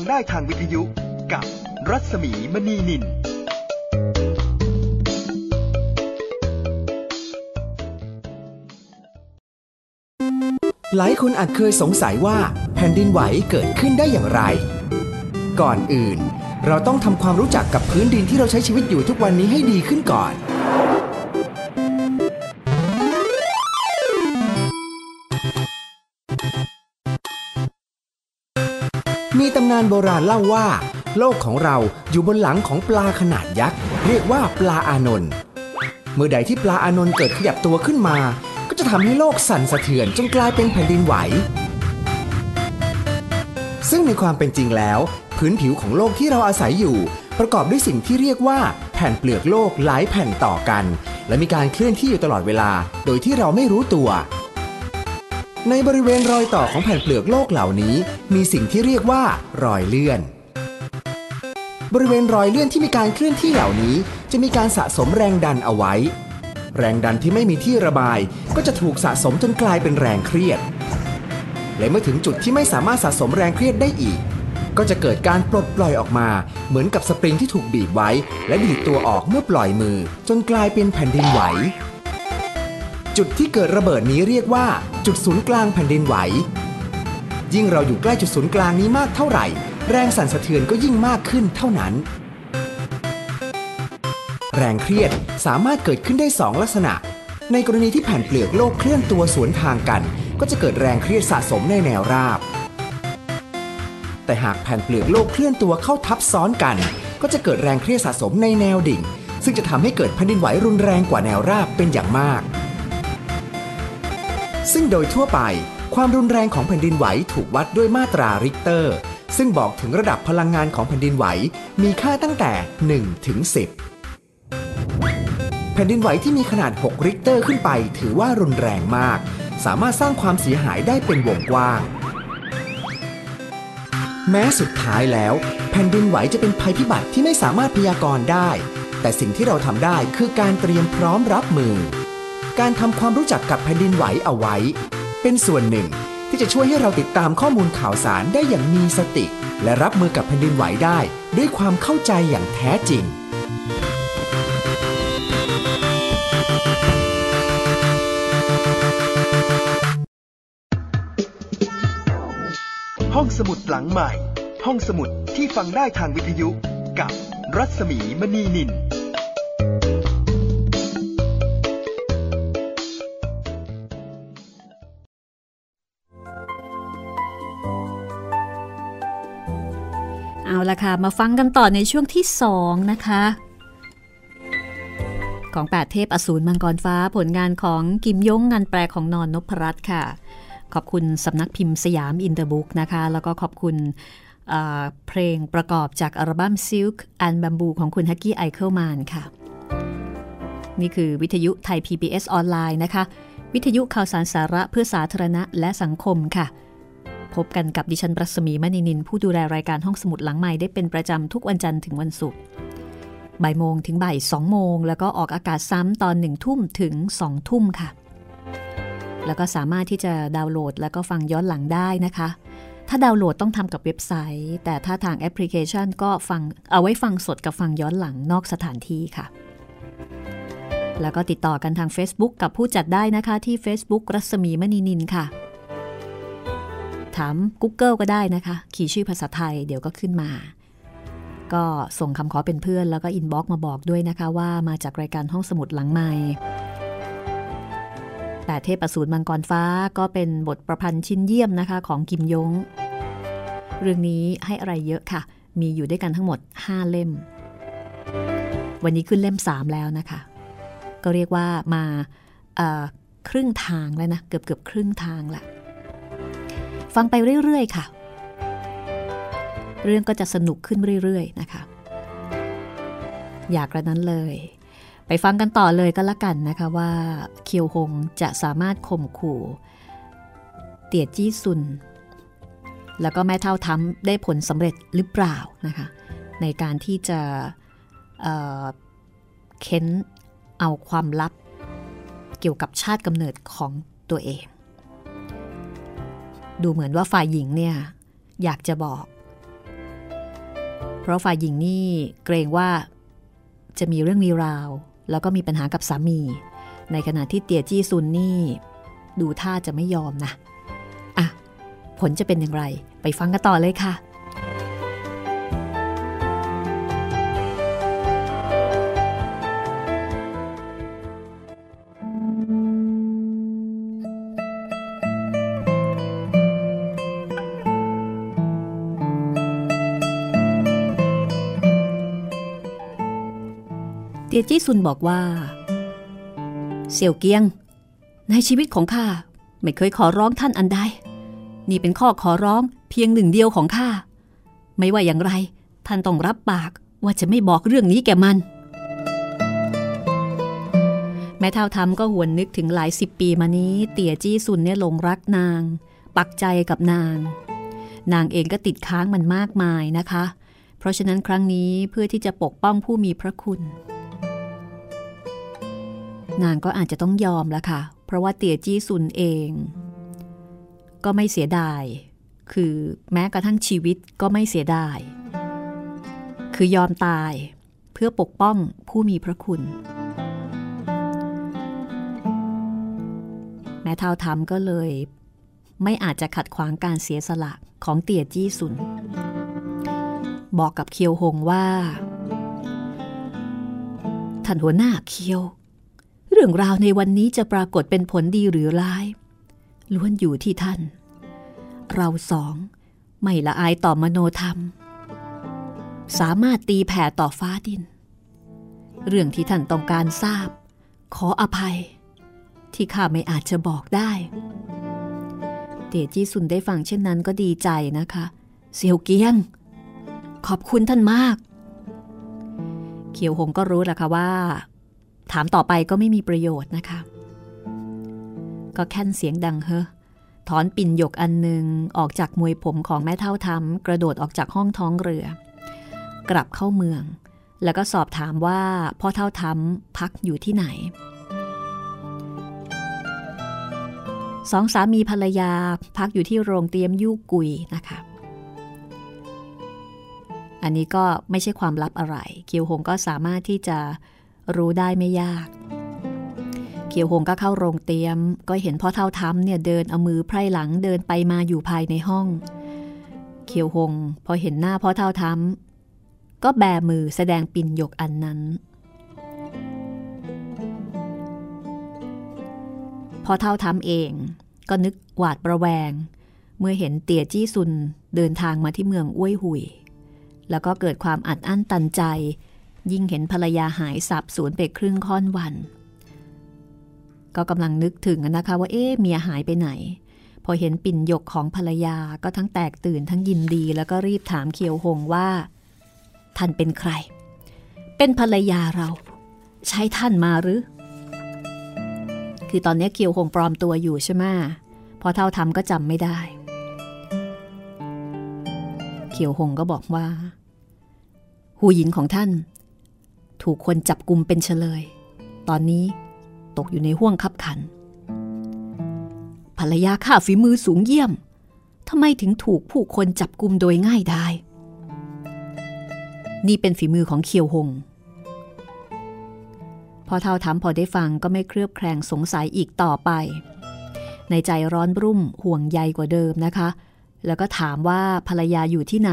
ได้ทางวิทยุกับรัศมีมณีนินหลายคนอาจเคยสงสัยว่าแผ่นดินไหวเกิดขึ้นได้อย่างไร ก่อนอื่น เราต้องทำความรู้จักกับพื้นดินที่เราใช้ชีวิตอยู่ทุกวันนี้ให้ดีขึ้นก่อนานเล่าว่า โลกของเราอยู่บนหลังของปลาขนาดยักษ์ เรียกว่าปลาอานนท์เมื่อใดที่ปลาอานนท์เกิดขยับตัวขึ้นมา ก็จะทำให้โลกสั่นสะเทือนจนกลายเป็นแผ่นดินไหว ซึ่งในความเป็นจริงแล้ว พื้นผิวของโลกที่เราอาศัยอยู่ ประกอบด้วยสิ่งที่เรียกว่าแผ่นเปลือกโลกหลายแผ่นต่อกัน และมีการเคลื่อนที่อยู่ตลอดเวลา โดยที่เราไม่รู้ตัว ในบริเวณรอยต่อของแผ่นเปลือกโลกเหล่านี้ มีสิ่งที่เรียกว่ารอยเลื่อน บริเวณรอยเลื่อนที่มีการเคลื่อนที่เหล่านี้ จะมีการสะสมแรงดันเอาไว้ แรงดันที่ไม่มีที่ระบาย ก็จะถูกสะสมจนกลายเป็นแรงเครียด และเมื่อถึงจุดที่ไม่สามารถสะสมแรงเครียดได้อีก ก็จะเกิดการปลดปล่อยออกมา เหมือนกับสปริงที่ถูกบีบไว้ และดีดตัวออกเมื่อปล่อยมือ จนกลายเป็นแผ่นดินไหว จุดที่เกิดระเบิดนี้เรียกว่า จุดศูนย์กลางแผ่นดินไหว ยิ่งเราอยู่ใกล้จุดศูนย์กลางนี้มากเท่าไหร่ แรงสั่นสะเทือนก็ยิ่งมากขึ้นเท่านั้น แรงเครียดสามารถเกิดขึ้นได้ 2 ลักษณะ ในกรณีที่แผ่นเปลือกโลกเคลื่อนตัวสวนทางกัน ก็จะเกิดแรงเครียดสะสมในแนวราบ แต่หากแผ่นเปลือกโลกเคลื่อนตัวเข้าทับซ้อนกัน ก็จะเกิดแรงเครียดสะสมในแนวดิ่ง ซึ่งจะทำให้เกิดแผ่นดินไหวรุนแรงกว่าแนวราบเป็นอย่างมาก ซึ่งโดยทั่วไป ความรุนแรงของแผ่นดินไหวถูกวัดด้วยมาตราริกเตอร์ ซึ่งบอกถึงระดับพลังงานของแผ่นดินไหว มีค่าตั้งแต่ 1 ถึง 10 แผ่นดินไหวที่มีขนาด 6 ริกเตอร์ขึ้นไป ถือว่ารุนแรงมาก สามารถสร้างความเสียหายได้เป็นวงกว้าง แม้สุดท้ายแล้ว แผ่นดินไหวจะเป็นภัยพิบัติที่ไม่สามารถพยากรณ์ได้ แต่สิ่งที่เราทำได้คือการเตรียมพร้อมรับมือ การทำความรู้จักกับแผ่นดินไหวเอาไว้ เป็นส่วนหนึ่งที่จะช่วยให้เราติดตามข้อมูลข่าวสารได้อย่างมีสติ และรับมือกับแผ่นดินไหวได้ ด้วยความเข้าใจอย่างแท้จริง ห้องสมุดหลังใหม่ ห้องสมุดที่ฟังได้ทางวิทยุ กับรัศมีมณีนิน เอาละค่ะ มาฟังกันต่อในช่วงที่ 2 นะคะ ของแปดเทพอสูรมังกรฟ้าผลงานของกิมยงงานแปลของนอนนพรัตน์ค่ะ ขอบคุณสำนักพิมพ์สยามอินเตอร์บุ๊กนะคะ แล้วก็ขอบคุณเพลงประกอบจากอัลบั้ม Silk and Bamboo ของคุณฮักกี้ไอเคิลมานค่ะ นี่คือวิทยุไทย PBS ออนไลน์นะคะ วิทยุข่าวสารสาระเพื่อสาธารณะและสังคมค่ะ พบกันกับดิฉันรัศมีมณีนิน ผู้ดูแลรายการห้องสมุดหลังใหม่ได้เป็นประจำทุกวันจันทร์ถึงวันศุกร์บ่ายโมงถึงบ่ายสองโมง แล้วก็ออกอากาศซ้ำตอนหนึ่งทุ่มถึงสองทุ่มค่ะ แล้วก็สามารถที่จะดาวน์โหลดแล้วก็ฟังย้อนหลังได้นะคะ ถ้าดาวน์โหลดต้องทำกับเว็บไซต์ แต่ถ้าทางแอปพลิเคชันก็ฟังเอาไว้ฟังสดกับฟังย้อนหลังนอกสถานที่ค่ะแล้วก็ติดต่อกันทาง Facebook กับผู้จัดได้นะคะที่ Facebook รัศมีมณีนินค่ะ ถาม Google ก็ได้นะคะ คีย์ชื่อภาษาไทยเดี๋ยวก็ขึ้นมา ก็ส่งคำขอเป็นเพื่อนแล้วก็ inbox มาบอกด้วยนะคะว่ามาจากรายการห้องสมุดหลังใหม่แต่เทพประสูตรมังกรฟ้าก็เป็นบทประพันธ์ชิ้นเยี่ยมนะคะของกิมยง เรื่องนี้ให้อะไรเยอะค่ะ มีอยู่ด้วยกันทั้งหมด 5 เล่ม วันนี้ขึ้นเล่ม 3 แล้วนะคะ ก็เรียกว่ามาครึ่งทางแล้วนะ เกือบเกือบครึ่งทางละ ฟังไปเรื่อย ๆ ค่ะ เรื่องก็จะสนุกขึ้นเรื่อย ๆ นะคะ อยากกระนั้นเลย ไปฟังกันต่อเลยก็แล้วกันนะคะว่าเคียวหงจะสามารถข่มขู่ เตียจี้ซุน แล้วก็แม่เท่าทำได้ผลสำเร็จหรือเปล่านะคะ ในการที่จะเเค้นเอาความลับเกี่ยวกับชาติกำเนิดของตัวเอง ดูเหมือนว่าฝ่ายหญิงเนี่ยอยากจะบอก เพราะฝ่ายหญิงนี่เกรงว่าจะมีเรื่องมีราว แล้วก็มีปัญหากับสามี ในขณะที่เตียจี้ซุนนี่ ดูท่าจะไม่ยอมนะ อะ ผลจะเป็นอย่างไร ไปฟังกันต่อเลยค่ะ ยจี้ซุนบอกว่า เสี่ยวเกียง ในชีวิตของข้าไม่เคยขอร้องท่านอันใด นี่เป็นข้อขอร้องเพียงหนึ่งเดียวของข้า ไม่ว่าอย่างไร ท่านต้องรับปากว่าจะไม่บอกเรื่องนี้แก่มัน แม่เท่าทำก็หวนนึกถึงหลายสิบปีมานี้ เตี่ยจี้ซุนเนี่ยหลงรักนาง ปักใจกับนาง นางเองก็ติดค้างมันมากมายนะคะ เพราะฉะนั้นครั้งนี้เพื่อที่จะปกป้องผู้มีพระคุณ นางก็อาจจะต้องยอมแล้วค่ะ เพราะว่าเตี่ยจี้ซุนเอง ก็ไม่เสียดาย คือแม้กระทั่งชีวิตก็ไม่เสียดาย คือยอมตายเพื่อปกป้องผู้มีพระคุณ แม้เท่าทำก็เลย ไม่อาจจะขัดขวางการเสียสละของเตี่ยจี้ซุน บอกกับเคียวหงว่าท่านหัวหน้าเคียว รื่องราวในวันนี้จะปรากฏเป็นผลดีหรือร้าย ล้วนอยู่ที่ท่าน เราสอง ไม่ละอายต่อมโนธรรม สามารถตีแผ่ต่อฟ้าดิน เรื่องที่ท่านต้องการทราบ ขออภัย ที่ข้าไม่อาจจะบอกได้เตจี้สุนได้ฟังเช่นนั้นก็ดีใจนะคะ เซียวเกียง ขอบคุณท่านมาก เขียวหงก็รู้แหละค่ะว่า ถามต่อไปก็ไม่มีประโยชน์นะคะ ก็แค่นเสียงดังเฮถอนปิ่นหยกอันหนึ่งออกจากมวยผมของแม่เท่าทำกระโดดออกจากห้องท้องเรือ กลับเข้าเมือง แล้วก็สอบถามว่าพ่อเท่าทำพักอยู่ที่ไหนสองสามีภรรยาพักอยู่ที่โรงเตรียมยู่กุยนะคะ อันนี้ก็ไม่ใช่ความลับอะไร เกียวหงก็สามารถที่จะ รู้ได้ไม่ยาก เขียวหงก็เข้าโรงเตียม ก็เห็นพ่อเท่าทำเนี่ยเดินเอามือไพร่หลังเดินไปมาอยู่ภายในห้อง เขียวหงพอเห็นหน้าพ่อเท่าทำก็แบมือแสดงปิ่นหยกอันนั้นพ่อเท่าทำเองก็นึกหวาดประแวง เมื่อเห็นเตี่ยจี้ซุนเดินทางมาที่เมืองอ้วยหุยแล้วก็เกิดความอัดอั้นตันใจ ยิ่งเห็นภรรยาหายสับสูญไปครึ่งค่อนวัน ก็กำลังนึกถึงนะคะว่าเอ๊ะเมียหายไปไหน พอเห็นปิ่นยกของภรรยาก็ทั้งแตกตื่นทั้งยินดี แล้วก็รีบถามเคียวหงว่า ท่านเป็นใคร เป็นภรรยาเรา ใช้ท่านมาหรือ คือตอนนี้เคียวหงปลอมตัวอยู่ใช่ไหมพอเท่าทำก็จำไม่ได้ เคียวหงก็บอกว่าหูหญิงของท่าน ถูกคนจับกลุ่มเป็นเฉลย ตอนนี้ตกอยู่ในห่วงคับขัน ภรรยาข้าฝีมือสูงเยี่ยมทำไมถึงถูกผู้คนจับกลุ่มโดยง่ายได้ นี่เป็นฝีมือของเคียวหง พอเท่าถามพอได้ฟังก็ไม่เครือบแคลงสงสัยอีกต่อไป ในใจร้อนรุ่มห่วงใยกว่าเดิมนะคะ แล้วก็ถามว่าภรรยาอยู่ที่ไหน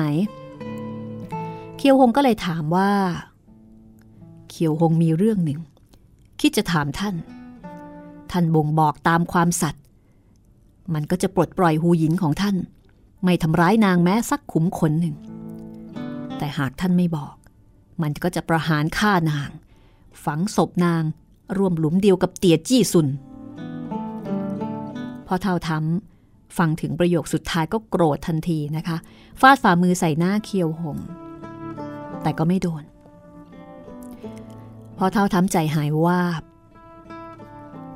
เคียวหงก็เลยถามว่า เคียวหงมีเรื่องหนึ่ง คิดจะถามท่าน ท่านบ่งบอกตามความสัตย์มันก็จะปลดปล่อยหูหยินของท่าน ไม่ทำร้ายนางแม้สักขุมขนหนึ่ง แต่หากท่านไม่บอก มันก็จะประหารฆ่านาง ฝังศพนางร่วมหลุมเดียวกับเตียจี้ซุนพอเท่าทำฟังถึงประโยคสุดท้ายก็โกรธทันทีนะคะ ฟาดฝ่ามือใส่หน้าเคียวหง แต่ก็ไม่โดน พอเท่าทำใจหายว่าบ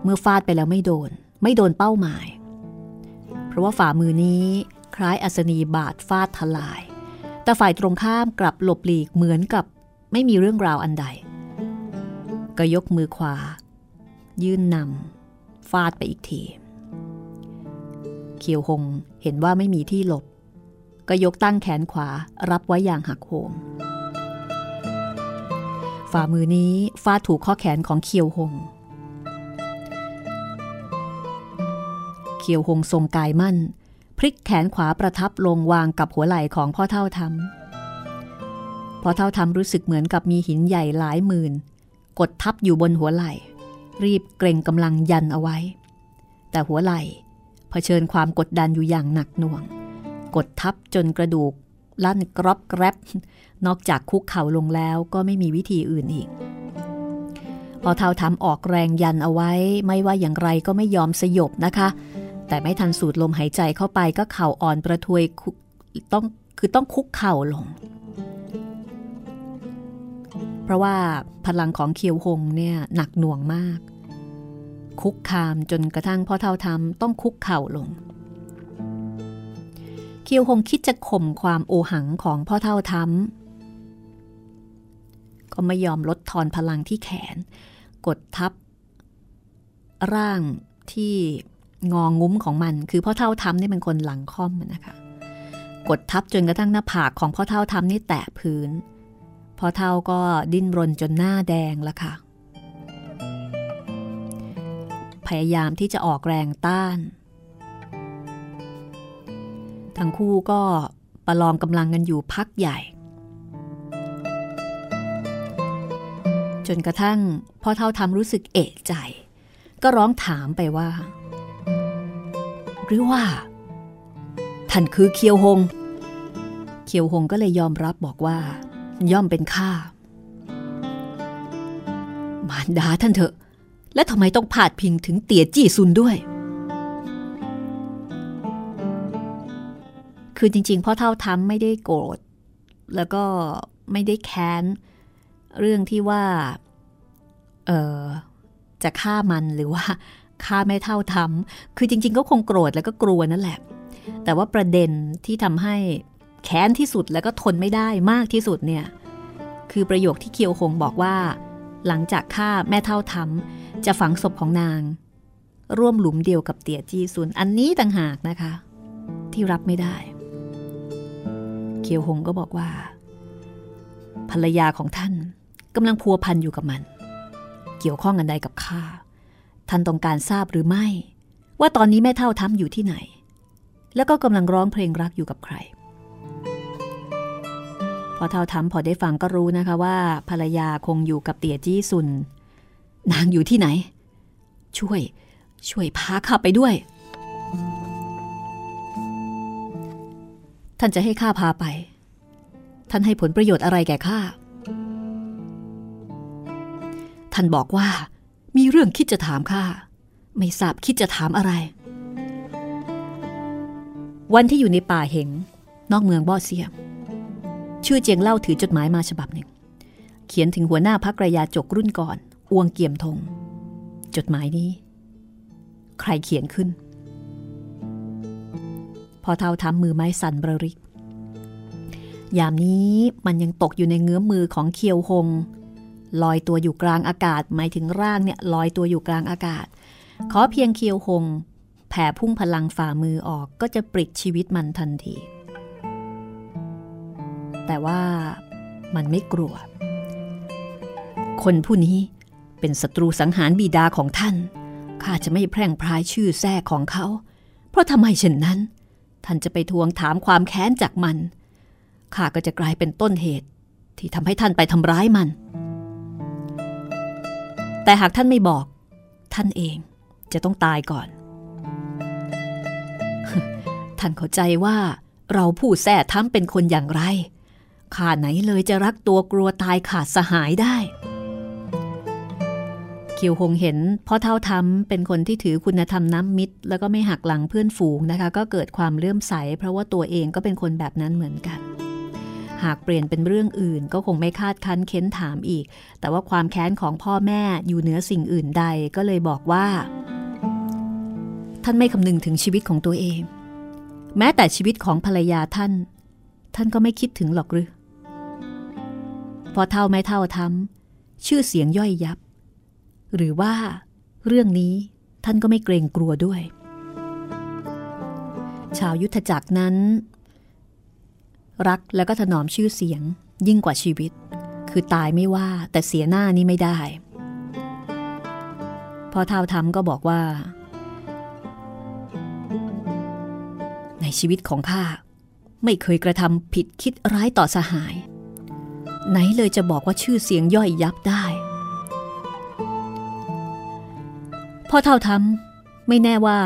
เมื่อฟาดไปแล้วไม่โดน ไม่โดนเป้าหมาย เพราะว่าฝ่ามือนี้คล้ายอัศนีบาดฟาดทลาย แต่ฝ่ายตรงข้ามกลับหลบหลีกเหมือนกับไม่มีเรื่องราวอันใด ก็ยกมือขวา ยื่นนำฟาดไปอีกทีเขียวหงเห็นว่าไม่มีที่หลบ ก็ยกตั้งแขนขวารับไว้อย่างหักโหม ฝ่ามือนี้ฟาดถูกข้อแขนของเคียวหง เคียวหงทรงกายมั่น พลิกแขนขวาประทับลงวางกับหัวไหล่ของพ่อเท่าทำพ่อเท่าทำรู้สึกเหมือนกับมีหินใหญ่หลายหมื่น กดทับอยู่บนหัวไหล่ รีบเกรงกำลังยันเอาไว้ แต่หัวไหล่เผชิญความกดดันอยู่อย่างหนักหน่วง กดทับจนกระดูก ลั่นกรอบแกรบนอกจากคุกเข่าลงแล้วก็ไม่มีวิธีอื่นอีก พอเท่าทำออกแรงยันเอาไว้ ไม่ว่าอย่างไรก็ไม่ยอมสยบนะคะ แต่ไม่ทันสูดลมหายใจเข้าไปก็เข่าอ่อนประทวยต้องคือต้องคุกเข่าลง เพราะว่าพลังของเคียวหงเนี่ยหนักหน่วงมาก คุกคามจนกระทั่งพ่อเท่าทำต้องคุกเข่าลง เคียวหงคิดจะข่มความโอหังของพ่อเท่าทำก็ไม่ยอมลดทอนพลังที่แขน กดทับ ร่างที่งองงุ้มของมัน คือพ่อเท่าทำนี่เป็นคนหลังค่อมนะคะ กดทับจนกระทั่งหน้าผากของพ่อเท่าทำนี่แตะพื้นพ่อเท่าก็ดิ้นรนจนหน้าแดงล้วค่ะ พยายามที่จะออกแรงต้าน ทั้งคู่ก็ประลองกำลังกันอยู่พักใหญ่ จนกระทั่งพ่อเท่าทำรู้สึกเอะใจ ก็ร้องถามไปว่า หรือว่า ท่านคือเคียวหง เคียวหงก็เลยยอมรับบอกว่า ย่อมเป็นข้ามารดาท่านเถอะ และทำไมต้องพาดพิงถึงเตี่ยจี้ซุนด้วย คือจริง ๆ พ่อเท่าทำไม่ได้โกรธ แล้วก็ไม่ได้แค้น เรื่องที่ว่า เออจะฆ่ามันหรือว่าฆ่าแม่เท่าทำคือจริง ๆ ก็คงโกรธแล้วก็กลัวนั่นแหละ แต่ว่าประเด็นที่ทำให้แค้นที่สุดแล้วก็ทนไม่ได้มากที่สุดเนี่ย คือประโยคที่เคียวคงบอกว่า หลังจากฆ่าแม่เท่าทำจะฝังศพของนาง ร่วมหลุมเดียวกับเตี่ยจีซุนอันนี้ต่างหากนะคะ ที่รับไม่ได้ เคียวหงก็บอกว่า ภรรยาของท่านกำลังพัวพันอยู่กับมัน เกี่ยวข้องกันใดกับข้าท่านต้องการทราบหรือไม่ ว่าตอนนี้แม่เท่าทำอยู่ที่ไหน แล้วก็กำลังร้องเพลงรักอยู่กับใคร พอเท่าทำพอได้ฟังก็รู้นะคะว่า ภรรยาคงอยู่กับเตี่ยจี้ซุน นางอยู่ที่ไหน ช่วย ช่วยพาข้าไปด้วย ท่านจะให้ข้าพาไป ท่านให้ผลประโยชน์อะไรแก่ข้า ท่านบอกว่า มีเรื่องคิดจะถามข้า ไม่ทราบคิดจะถามอะไร วันที่อยู่ในป่าเหงนอกเมืองบ่อเสียชื่อเจียงเล่าถือจดหมายมาฉบับหนึ่ง เขียนถึงหัวหน้าพักระยาจกรุ่นก่อน อวงเกียมทง จดหมายนี้ ใครเขียนขึ้น พอเท้าทำมือไม้สั่นบริก ยามนี้มันยังตกอยู่ในเงื้อมมือของเคียวหง ลอยตัวอยู่กลางอากาศ หมายถึงร่างเนี่ยลอยตัวอยู่กลางอากาศ ขอเพียงเคียวหง แผ่พุ่งพลังฝ่ามือออกก็จะปลิดชีวิตมันทันที แต่ว่ามันไม่กลัว คนผู้นี้เป็นศัตรูสังหารบิดาของท่าน ข้าจะไม่แพร่งพรายชื่อแท้ของเขา เพราะทำไมเช่นนั้น ท่านจะไปทวงถามความแค้นจากมัน ข้าก็จะกลายเป็นต้นเหตุ ที่ทำให้ท่านไปทำร้ายมัน แต่หากท่านไม่บอก ท่านเองจะต้องตายก่อน ท่านเข้าใจว่าเราผู้แท้ทั้งเป็นคนอย่างไร ข้าไหนเลยจะรักตัวกลัวตายขาดสหายได้ คิวหงเห็นพ่อเท่าทำเป็นคนที่ถือคุณธรรมน้ำมิตร แล้วก็ไม่หักหลังเพื่อนฝูงนะคะ ก็เกิดความเลื่อมใส เพราะว่าตัวเองก็เป็นคนแบบนั้นเหมือนกัน หากเปลี่ยนเป็นเรื่องอื่นก็คงไม่คาดคั้นเค้นถามอีก แต่ว่าความแค้นของพ่อแม่อยู่เหนือสิ่งอื่นใดก็เลยบอกว่า ท่านไม่คำนึงถึงชีวิตของตัวเอง แม้แต่ชีวิตของภรรยาท่าน ท่านก็ไม่คิดถึงหรอกหรือพอเท่าไม่เท่าทำชื่อเสียงย่อยยับ หรือว่าเรื่องนี้ท่านก็ไม่เกรงกลัวด้วย ชาวยุทธจักรนั้น รักและก็ถนอมชื่อเสียงยิ่งกว่าชีวิต คือตายไม่ว่าแต่เสียหน้านี้ไม่ได้ พอเท่าทำก็บอกว่า ในชีวิตของข้าไม่เคยกระทำผิดคิดร้ายต่อสหาย ไหนเลยจะบอกว่าชื่อเสียงย่อยยับได้ พ่อเท่าทำไม่แน่ว่า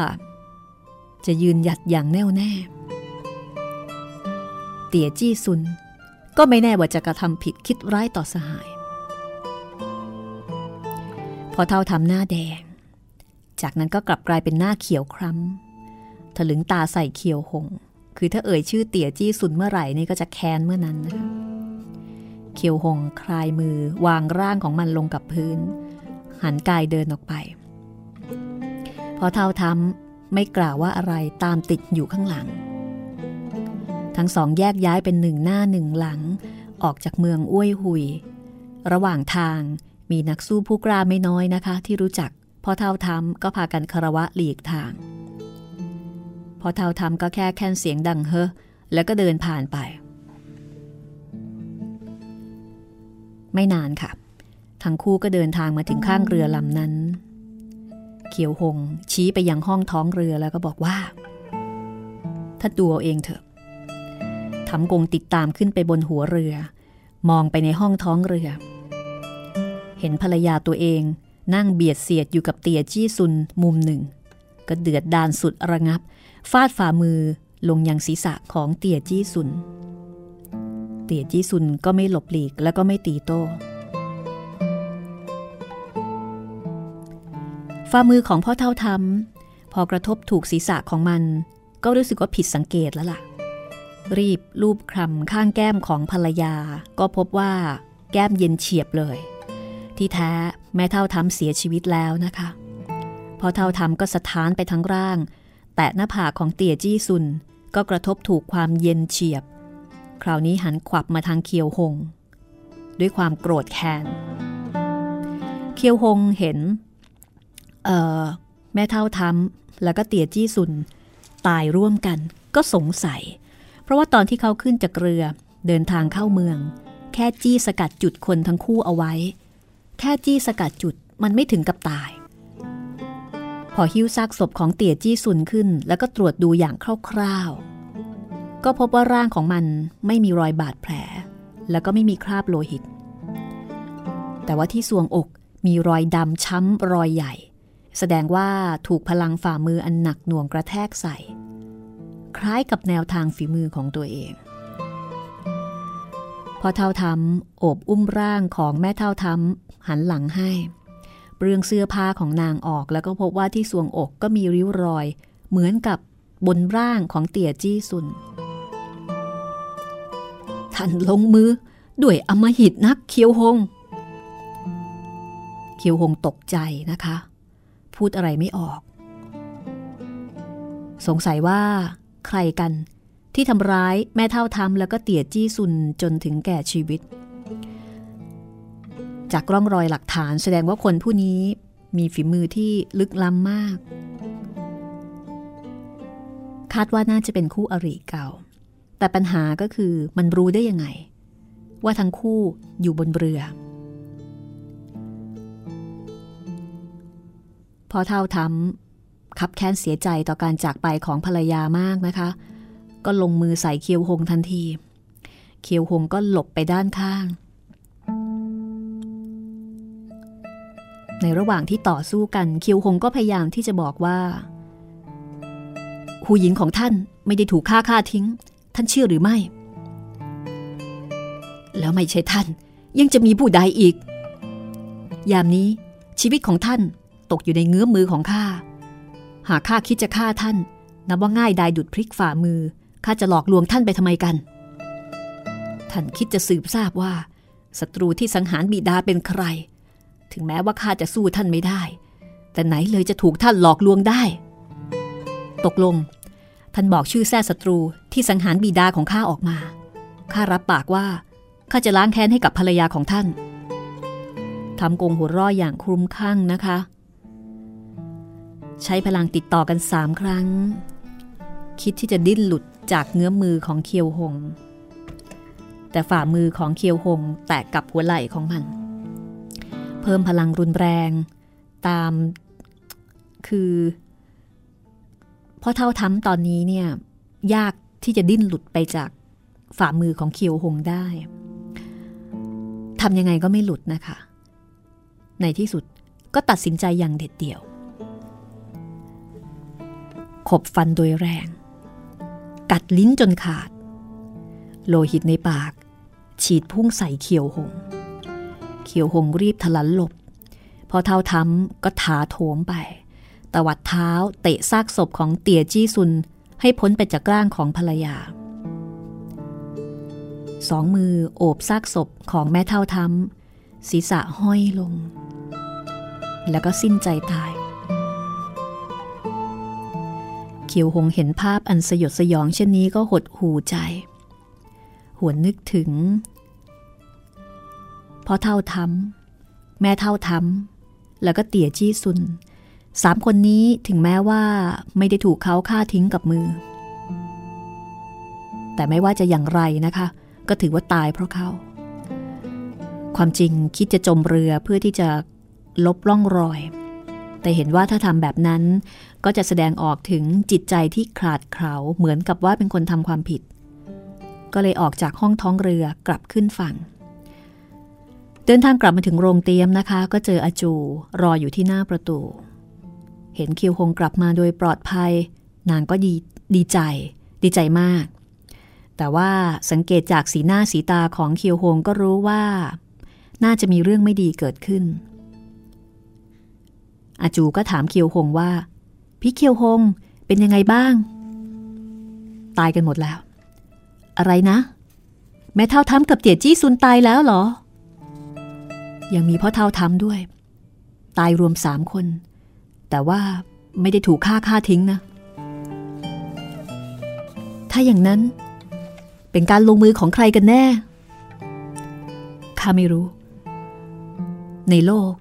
จะยืนหยัดอย่างแน่วแน่ เตี่ยจี้ซุน ก็ไม่แน่ว่าจะกระทำผิดคิดร้ายต่อสหาย พอเท่าทำหน้าแดง จากนั้นก็กลับกลายเป็นหน้าเขียวคล้ำถลึงตาใส่เขียวหง คือถ้าเอ่ยชื่อเตี่ยจี้ซุนเมื่อไหร่นี่ก็จะแค้นเมื่อนั้นนะคะเขียวหงคลายมือวางร่างของมันลงกับพื้น หันกายเดินออกไป พอเท่าทำไม่กล่าวว่าอะไรตามติดอยู่ข้างหลัง ทั้งสองแยกย้ายเป็นหนึ่งหน้าหนึ่งหลัง ออกจากเมืองอ้วยหุย ระหว่างทางมีนักสู้ผู้กล้าไม่น้อยนะคะ ที่รู้จักพอเท่าทำก็พากันคารวะหลีกทาง พอเท่าทำก็แค่แค่นเสียงดังเฮอแล้วก็เดินผ่านไป ไม่นานค่ะ ทั้งคู่ก็เดินทางมาถึงข้างเรือลำนั้น เขียวหง ชี้ไปยังห้องท้องเรือแล้วก็บอกว่า ถ้าดูเอาเองเถอะทำกงติดตามขึ้นไปบนหัวเรือ มองไปในห้องท้องเรือ เห็นภรรยาตัวเองนั่งเบียดเสียดอยู่กับเตียจี้ซุนมุมหนึ่ง ก็เดือดดานสุดระงับ ฟาดฝ่ามือลงยังศีรษะของเตียจี้ซุน เตียจี้ซุนก็ไม่หลบหลีกแล้วก็ไม่ตีโต้ ฝ่ามือของพ่อเท่าทำพอกระทบถูกศีรษะของมัน ก็รู้สึกว่าผิดสังเกตแล้วล่ะ รีบลูบคลำข้างแก้มของภรรยา ก็พบว่า แก้มเย็นเฉียบเลย ที่แท้แม่เท่าทำเสียชีวิตแล้วนะคะพอเท่าทำก็สะท้านไปทั้งร่าง แตะหน้าผากของเตี่ยจี้ซุน ก็กระทบถูกความเย็นเฉียบ คราวนี้หันขวับมาทางเคียวหง ด้วยความโกรธแค้นเคียวหงเห็น แม่เท่าทำแล้วก็เตี่ยจี้ซุนตายร่วมกันก็สงสัย เพราะว่าตอนที่เขาขึ้นจากเรือเดินทางเข้าเมือง แค่จี้สกัดจุดคนทั้งคู่เอาไว้ แค่จี้สกัดจุดมันไม่ถึงกับตาย พอหิ้วซากศพของเตี่ยจี้ซุนขึ้น แล้วก็ตรวจดูอย่างคร่าวๆ ก็พบว่าร่างของมันไม่มีรอยบาดแผล แล้วก็ไม่มีคราบโลหิต แต่ว่าที่สวงอกมีรอยดำช้ำรอยใหญ่ แสดงว่าถูกพลังฝ่ามืออันหนักหน่วงกระแทกใส่ คล้ายกับแนวทางฝีมือของตัวเอง พอเท่าทำโอบอุ้มร่างของแม่เท่าทำหันหลังให้ เปลืองเสื้อผ้าของนางออกแล้วก็พบว่าที่สวงอกก็มีริ้วรอย เหมือนกับบนร่างของเตี่ยจี้ซุน ท่านลงมือด้วยอมหิตนักเคียวหง เคียวหงตกใจนะคะ พูดอะไรไม่ออก สงสัยว่า ใครกันที่ทำร้ายแม่เท่าทำแล้วก็เตี่ยจี้ซุนจนถึงแก่ชีวิต จากร่องรอยหลักฐานแสดงว่าคนผู้นี้มีฝีมือที่ลึกล้ำมาก คาดว่าน่าจะเป็นคู่อริเก่า แต่ปัญหาก็คือมันรู้ได้ยังไง ว่าทั้งคู่อยู่บนเรือ พอเท่าทำขับแค้นเสียใจต่อการจากไปของภรรยามากนะคะ ก็ลงมือใส่เคียวหงทันที เคียวหงก็หลบไปด้านข้าง ในระหว่างที่ต่อสู้กันเคียวหงก็พยายามที่จะบอกว่าหูหญิงของท่านไม่ได้ถูกฆ่าฆ่าทิ้ง ท่านเชื่อหรือไม่ แล้วไม่ใช่ท่านยังจะมีผู้ใดอีก ยามนี้ชีวิตของท่าน ตกอยู่ในเงื้อมมือของข้า หากข้าคิดจะฆ่าท่าน นับว่าง่ายดายดุดพลิกฝ่ามือ ข้าจะหลอกลวงท่านไปทำไมกัน ท่านคิดจะสืบทราบว่าศัตรูที่สังหารบิดาเป็นใคร ถึงแม้ว่าข้าจะสู้ท่านไม่ได้ แต่ไหนเลยจะถูกท่านหลอกลวงได้ ตกลง ท่านบอกชื่อแท้ศัตรูที่สังหารบิดาของข้าออกมา ข้ารับปากว่าข้าจะล้างแค้นให้กับภรรยาของท่านทำกงหัวร่ออย่างคลุมคลั่งนะคะ ใช้พลังติดต่อกันสามครั้ง คิดที่จะดิ้นหลุดจากเงื้อมือของเคียวหง แต่ฝ่ามือของเคียวหงแตะกับหัวไหล่ของมัน เพิ่มพลังรุนแรงตามคือพราะเท่าทำตอนนี้เนี่ยยากที่จะดิ้นหลุดไปจากฝ่ามือของเคียวหงได้ทำยังไงก็ไม่หลุดนะคะ ในที่สุดก็ตัดสินใจอย่างเด็ดเดี่ยว ขบฟันโดยแรง กัดลิ้นจนขาด โลหิตในปาก ฉีดพุ่งใส่เขียวหง เขียวหงรีบทลันหลบ พอเท่าทำก็ถาโถมไป ตวัดเท้าเตะซากศพของเตี่ยจี้ซุนให้พ้นไปจากร่างของภรรยา สองมือโอบซากศพของแม่เท่าทำศีรษะห้อยลง แล้วก็สิ้นใจตาย ขียวหงเห็นภาพอันสยดสยองเช่นนี้ก็หดหูใจ หวนนึกถึงพ่อเท่าทำแม่เท่าทำแล้วก็เตี่ยจี้ซุนสามคนนี้ถึงแม้ว่าไม่ได้ถูกเขาฆ่าทิ้งกับมือ แต่ไม่ว่าจะอย่างไรนะคะ ก็ถือว่าตายเพราะเขาความจริงคิดจะจมเรือเพื่อที่จะลบล่องรอย แต่เห็นว่าถ้าทำแบบนั้น ก็จะแสดงออกถึงจิตใจที่ขาดเขาเหมือนกับว่าเป็นคนทำความผิด ก็เลยออกจากห้องท้องเรือกลับขึ้นฝั่ง เดินทางกลับมาถึงโรงเตียมนะคะ ก็เจออาจูรออยู่ที่หน้าประตู เห็นคิวฮงกลับมาโดยปลอดภัย นางก็ดีดีใจ ดีใจมาก แต่ว่าสังเกตจากสีหน้าสีตาของคิวฮงก็รู้ว่า น่าจะมีเรื่องไม่ดีเกิดขึ้น อาจูก็ถามเคิวฮงว่า พี่คิวฮงเป็นยังไงบ้าง ตายกันหมดแล้ว อะไรนะ แม่เท่าทำกับเตี๋ยจี้ซุนตายแล้วเหรอ ยังมีพ่อเท่าทำด้วย ตายรวมสามคน แต่ว่าไม่ได้ถูกฆ่าฆ่าทิ้งนะ ถ้าอย่างนั้น เป็นการลงมือของใครกันแน่ข้าไม่รู้ ในโลก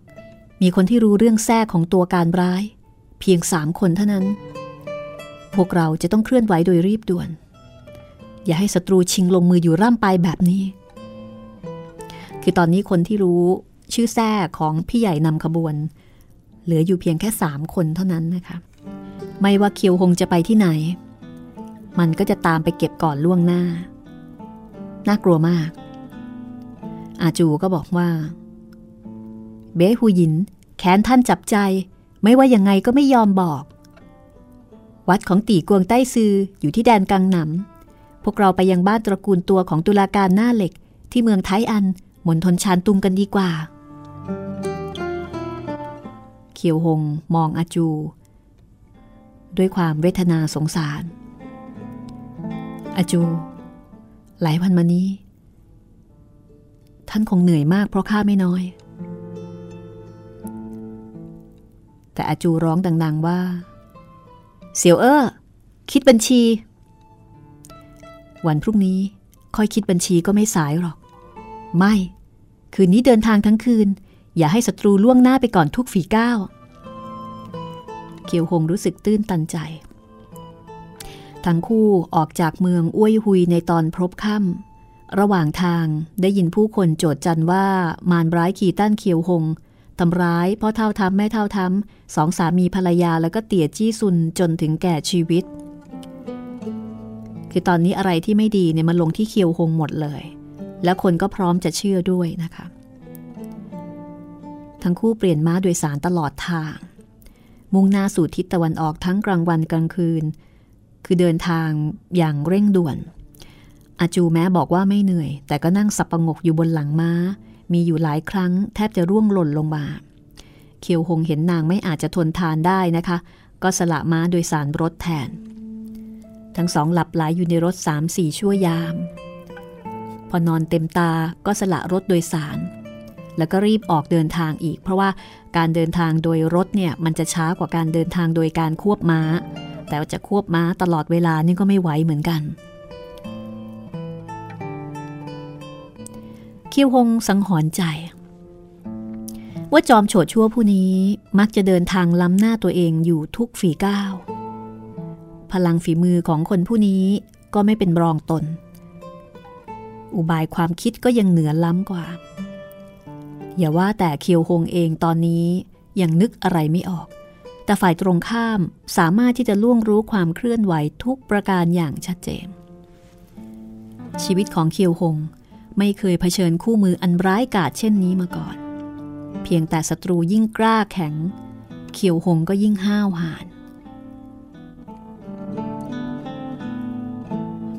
มีคนที่รู้เรื่องแท้ของตัวการร้าย เพียงสามคนเท่านั้น พวกเราจะต้องเคลื่อนไหวโดยรีบด่วน อย่าให้ศัตรูชิงลงมืออยู่ร่ำไปแบบนี้ คือตอนนี้คนที่รู้ชื่อแท้ของพี่ใหญ่นำขบวน เหลืออยู่เพียงแค่สามคนเท่านั้นนะคะไม่ว่าเคียวหงจะไปที่ไหน มันก็จะตามไปเก็บก่อนล่วงหน้า น่ากลัวมาก อาจูก็บอกว่า เบ้ฮูยิน แค้นท่านจับใจ ไม่ว่ายังไงก็ไม่ยอมบอก วัดของตีกวงใต้ซืออยู่ที่แดนกังหนำพวกเราไปยังบ้านตระกูลตัวของตุลาการหน้าเหล็ก ที่เมืองไทอันมนทนชานตุงกันดีกว่าเคียวหงมองอาจู ด้วยความเวทนาสงสาร อาจู หลายวันมานี้ ท่านคงเหนื่อยมากเพราะข้าไม่น้อย แต่อาจูร้องดัง ๆว่า เสี่ยวเอ้อคิดบัญชี วันพรุ่งนี้ค่อยคิดบัญชีก็ไม่สายหรอก ไม่ คืนนี้เดินทางทั้งคืน อย่าให้ศัตรูล่วงหน้าไปก่อนทุกฝีก้าวเคียวหงรู้สึกตื้นตันใจ ทั้งคู่ออกจากเมืองอ้วยหุยในตอนพบค่ำระหว่างทางได้ยินผู้คนโจดจันว่า มารร้ายขี่ต้านเคียวหง ทำร้ายพ่อเท่าทำแม่เท่าทำสองสามีภรรยาแล้วก็เตี่ยจี้ซุนจนถึงแก่ชีวิต คือตอนนี้อะไรที่ไม่ดีเนี่ยมันลงที่เคียวหงหมดเลย แล้วคนก็พร้อมจะเชื่อด้วยนะคะ ทั้งคู่เปลี่ยนม้าโดยสารตลอดทาง มุ่งหน้าสู่ทิศตะวันออกทั้งกลางวันกลางคืน คือเดินทางอย่างเร่งด่วนอาจูแม้บอกว่าไม่เหนื่อย แต่ก็นั่งสับประงกอยู่บนหลังม้า มีอยู่หลายครั้งแทบจะร่วงหล่นลงมา เคียวหงเห็นนางไม่อาจจะทนทานได้นะคะ ก็สละม้าโดยสารรถแทน ทั้งสองหลับไหลอยู่ในรถสามสี่ชั่วยาม พอนอนเต็มตาก็สละรถโดยสาร แล้วก็รีบออกเดินทางอีก เพราะว่าการเดินทางโดยรถเนี่ยมันจะช้ากว่าการเดินทางโดยการควบม้า แต่จะควบม้าตลอดเวลานี่ก็ไม่ไหวเหมือนกัน คิวฮงสังหรณ์ใจ ว่าจอมโฉดชั่วผู้นี้มักจะเดินทางล้ำหน้าตัวเองอยู่ทุกฝีก้าวพลังฝีมือของคนผู้นี้ก็ไม่เป็นรองตน อุบายความคิดก็ยังเหนือล้ำกว่า อย่าว่าแต่เคียวฮงเองตอนนี้ยังนึกอะไรไม่ออก แต่ฝ่ายตรงข้ามสามารถที่จะล่วงรู้ความเคลื่อนไหวทุกประการอย่างชัดเจน ชีวิตของเคียวฮง ไม่เคยเผชิญคู่มืออันร้ายกาจเช่นนี้มาก่อน เพียงแต่ศัตรูยิ่งกล้าแข็ง เขียวหงก็ยิ่งห้าวหาญ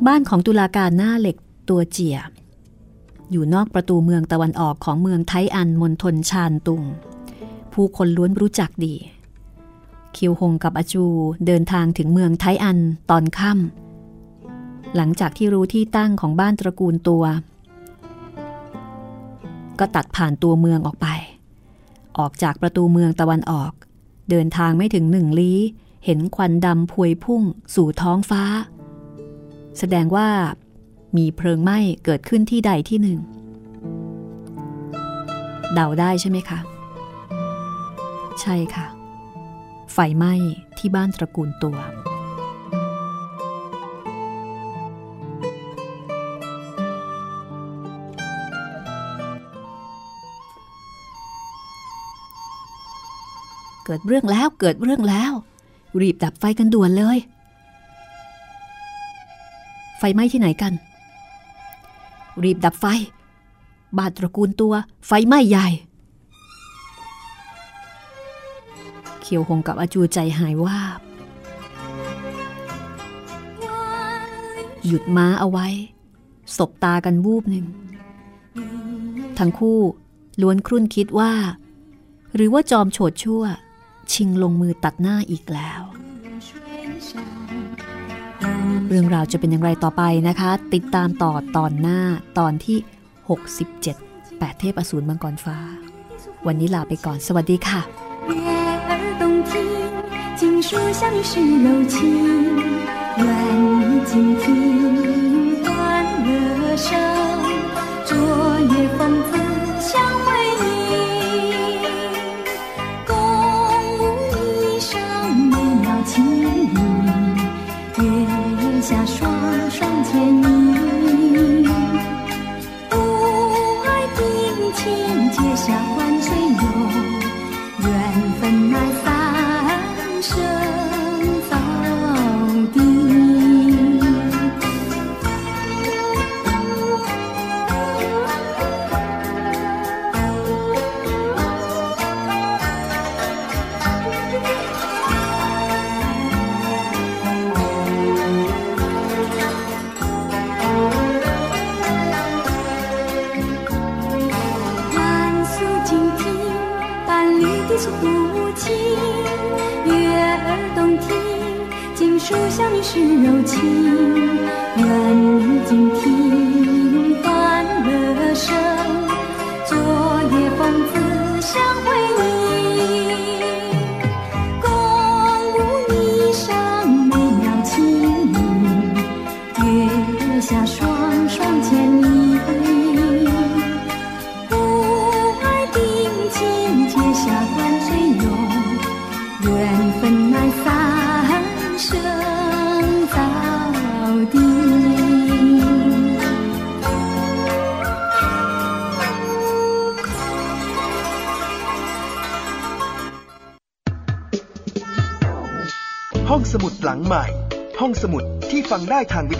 บ้านของตุลาการหน้าเหล็กตัวเจีย อยู่นอกประตูเมืองตะวันออกของเมืองไทอันมณฑลชานตุง ผู้คนล้วนรู้จักดี เคียวหงกับอาจูเดินทางถึงเมืองไทอันตอนค่ำหลังจากที่รู้ที่ตั้งของบ้านตระกูลตัว ก็ตัดผ่านตัวเมืองออกไป ออกจากประตูเมืองตะวันออก เดินทางไม่ถึงหนึ่งลี้เห็นควันดำพวยพุ่งสู่ท้องฟ้า แสดงว่ามีเพลิงไหม้เกิดขึ้นที่ใดที่หนึ่ง เดาได้ใช่ไหมคะ ใช่ค่ะ ไฟไหม้ที่บ้านตระกูลตัว เกิดเรื่องแล้วเกิดเรื่องแล้ว รีบดับไฟกันด่วนเลย ไฟไหม้ที่ไหนกัน รีบดับไฟ บาดตระกูลตัว ไฟไหม้ใหญ่ เขียวหงกับอาจูใจหายว่าหยุดม้าเอาไว้ สบตากันวูบหนึ่ง ทั้งคู่ล้วนครุ่นคิดว่า หรือว่าจอมโฉดชั่ว ชิงลงมือตัดหน้าอีกแล้ว เรื่องราวจะเป็นอย่างไรต่อไปนะคะ ติดตามต่อตอนหน้าตอนที่ 67 8 เทพอสูรมังกรฟ้า วันนี้ลาไปก่อนสวัสดีค่ะ金树像是柔情，愿你静听欢乐声，昨夜风子相会。 ห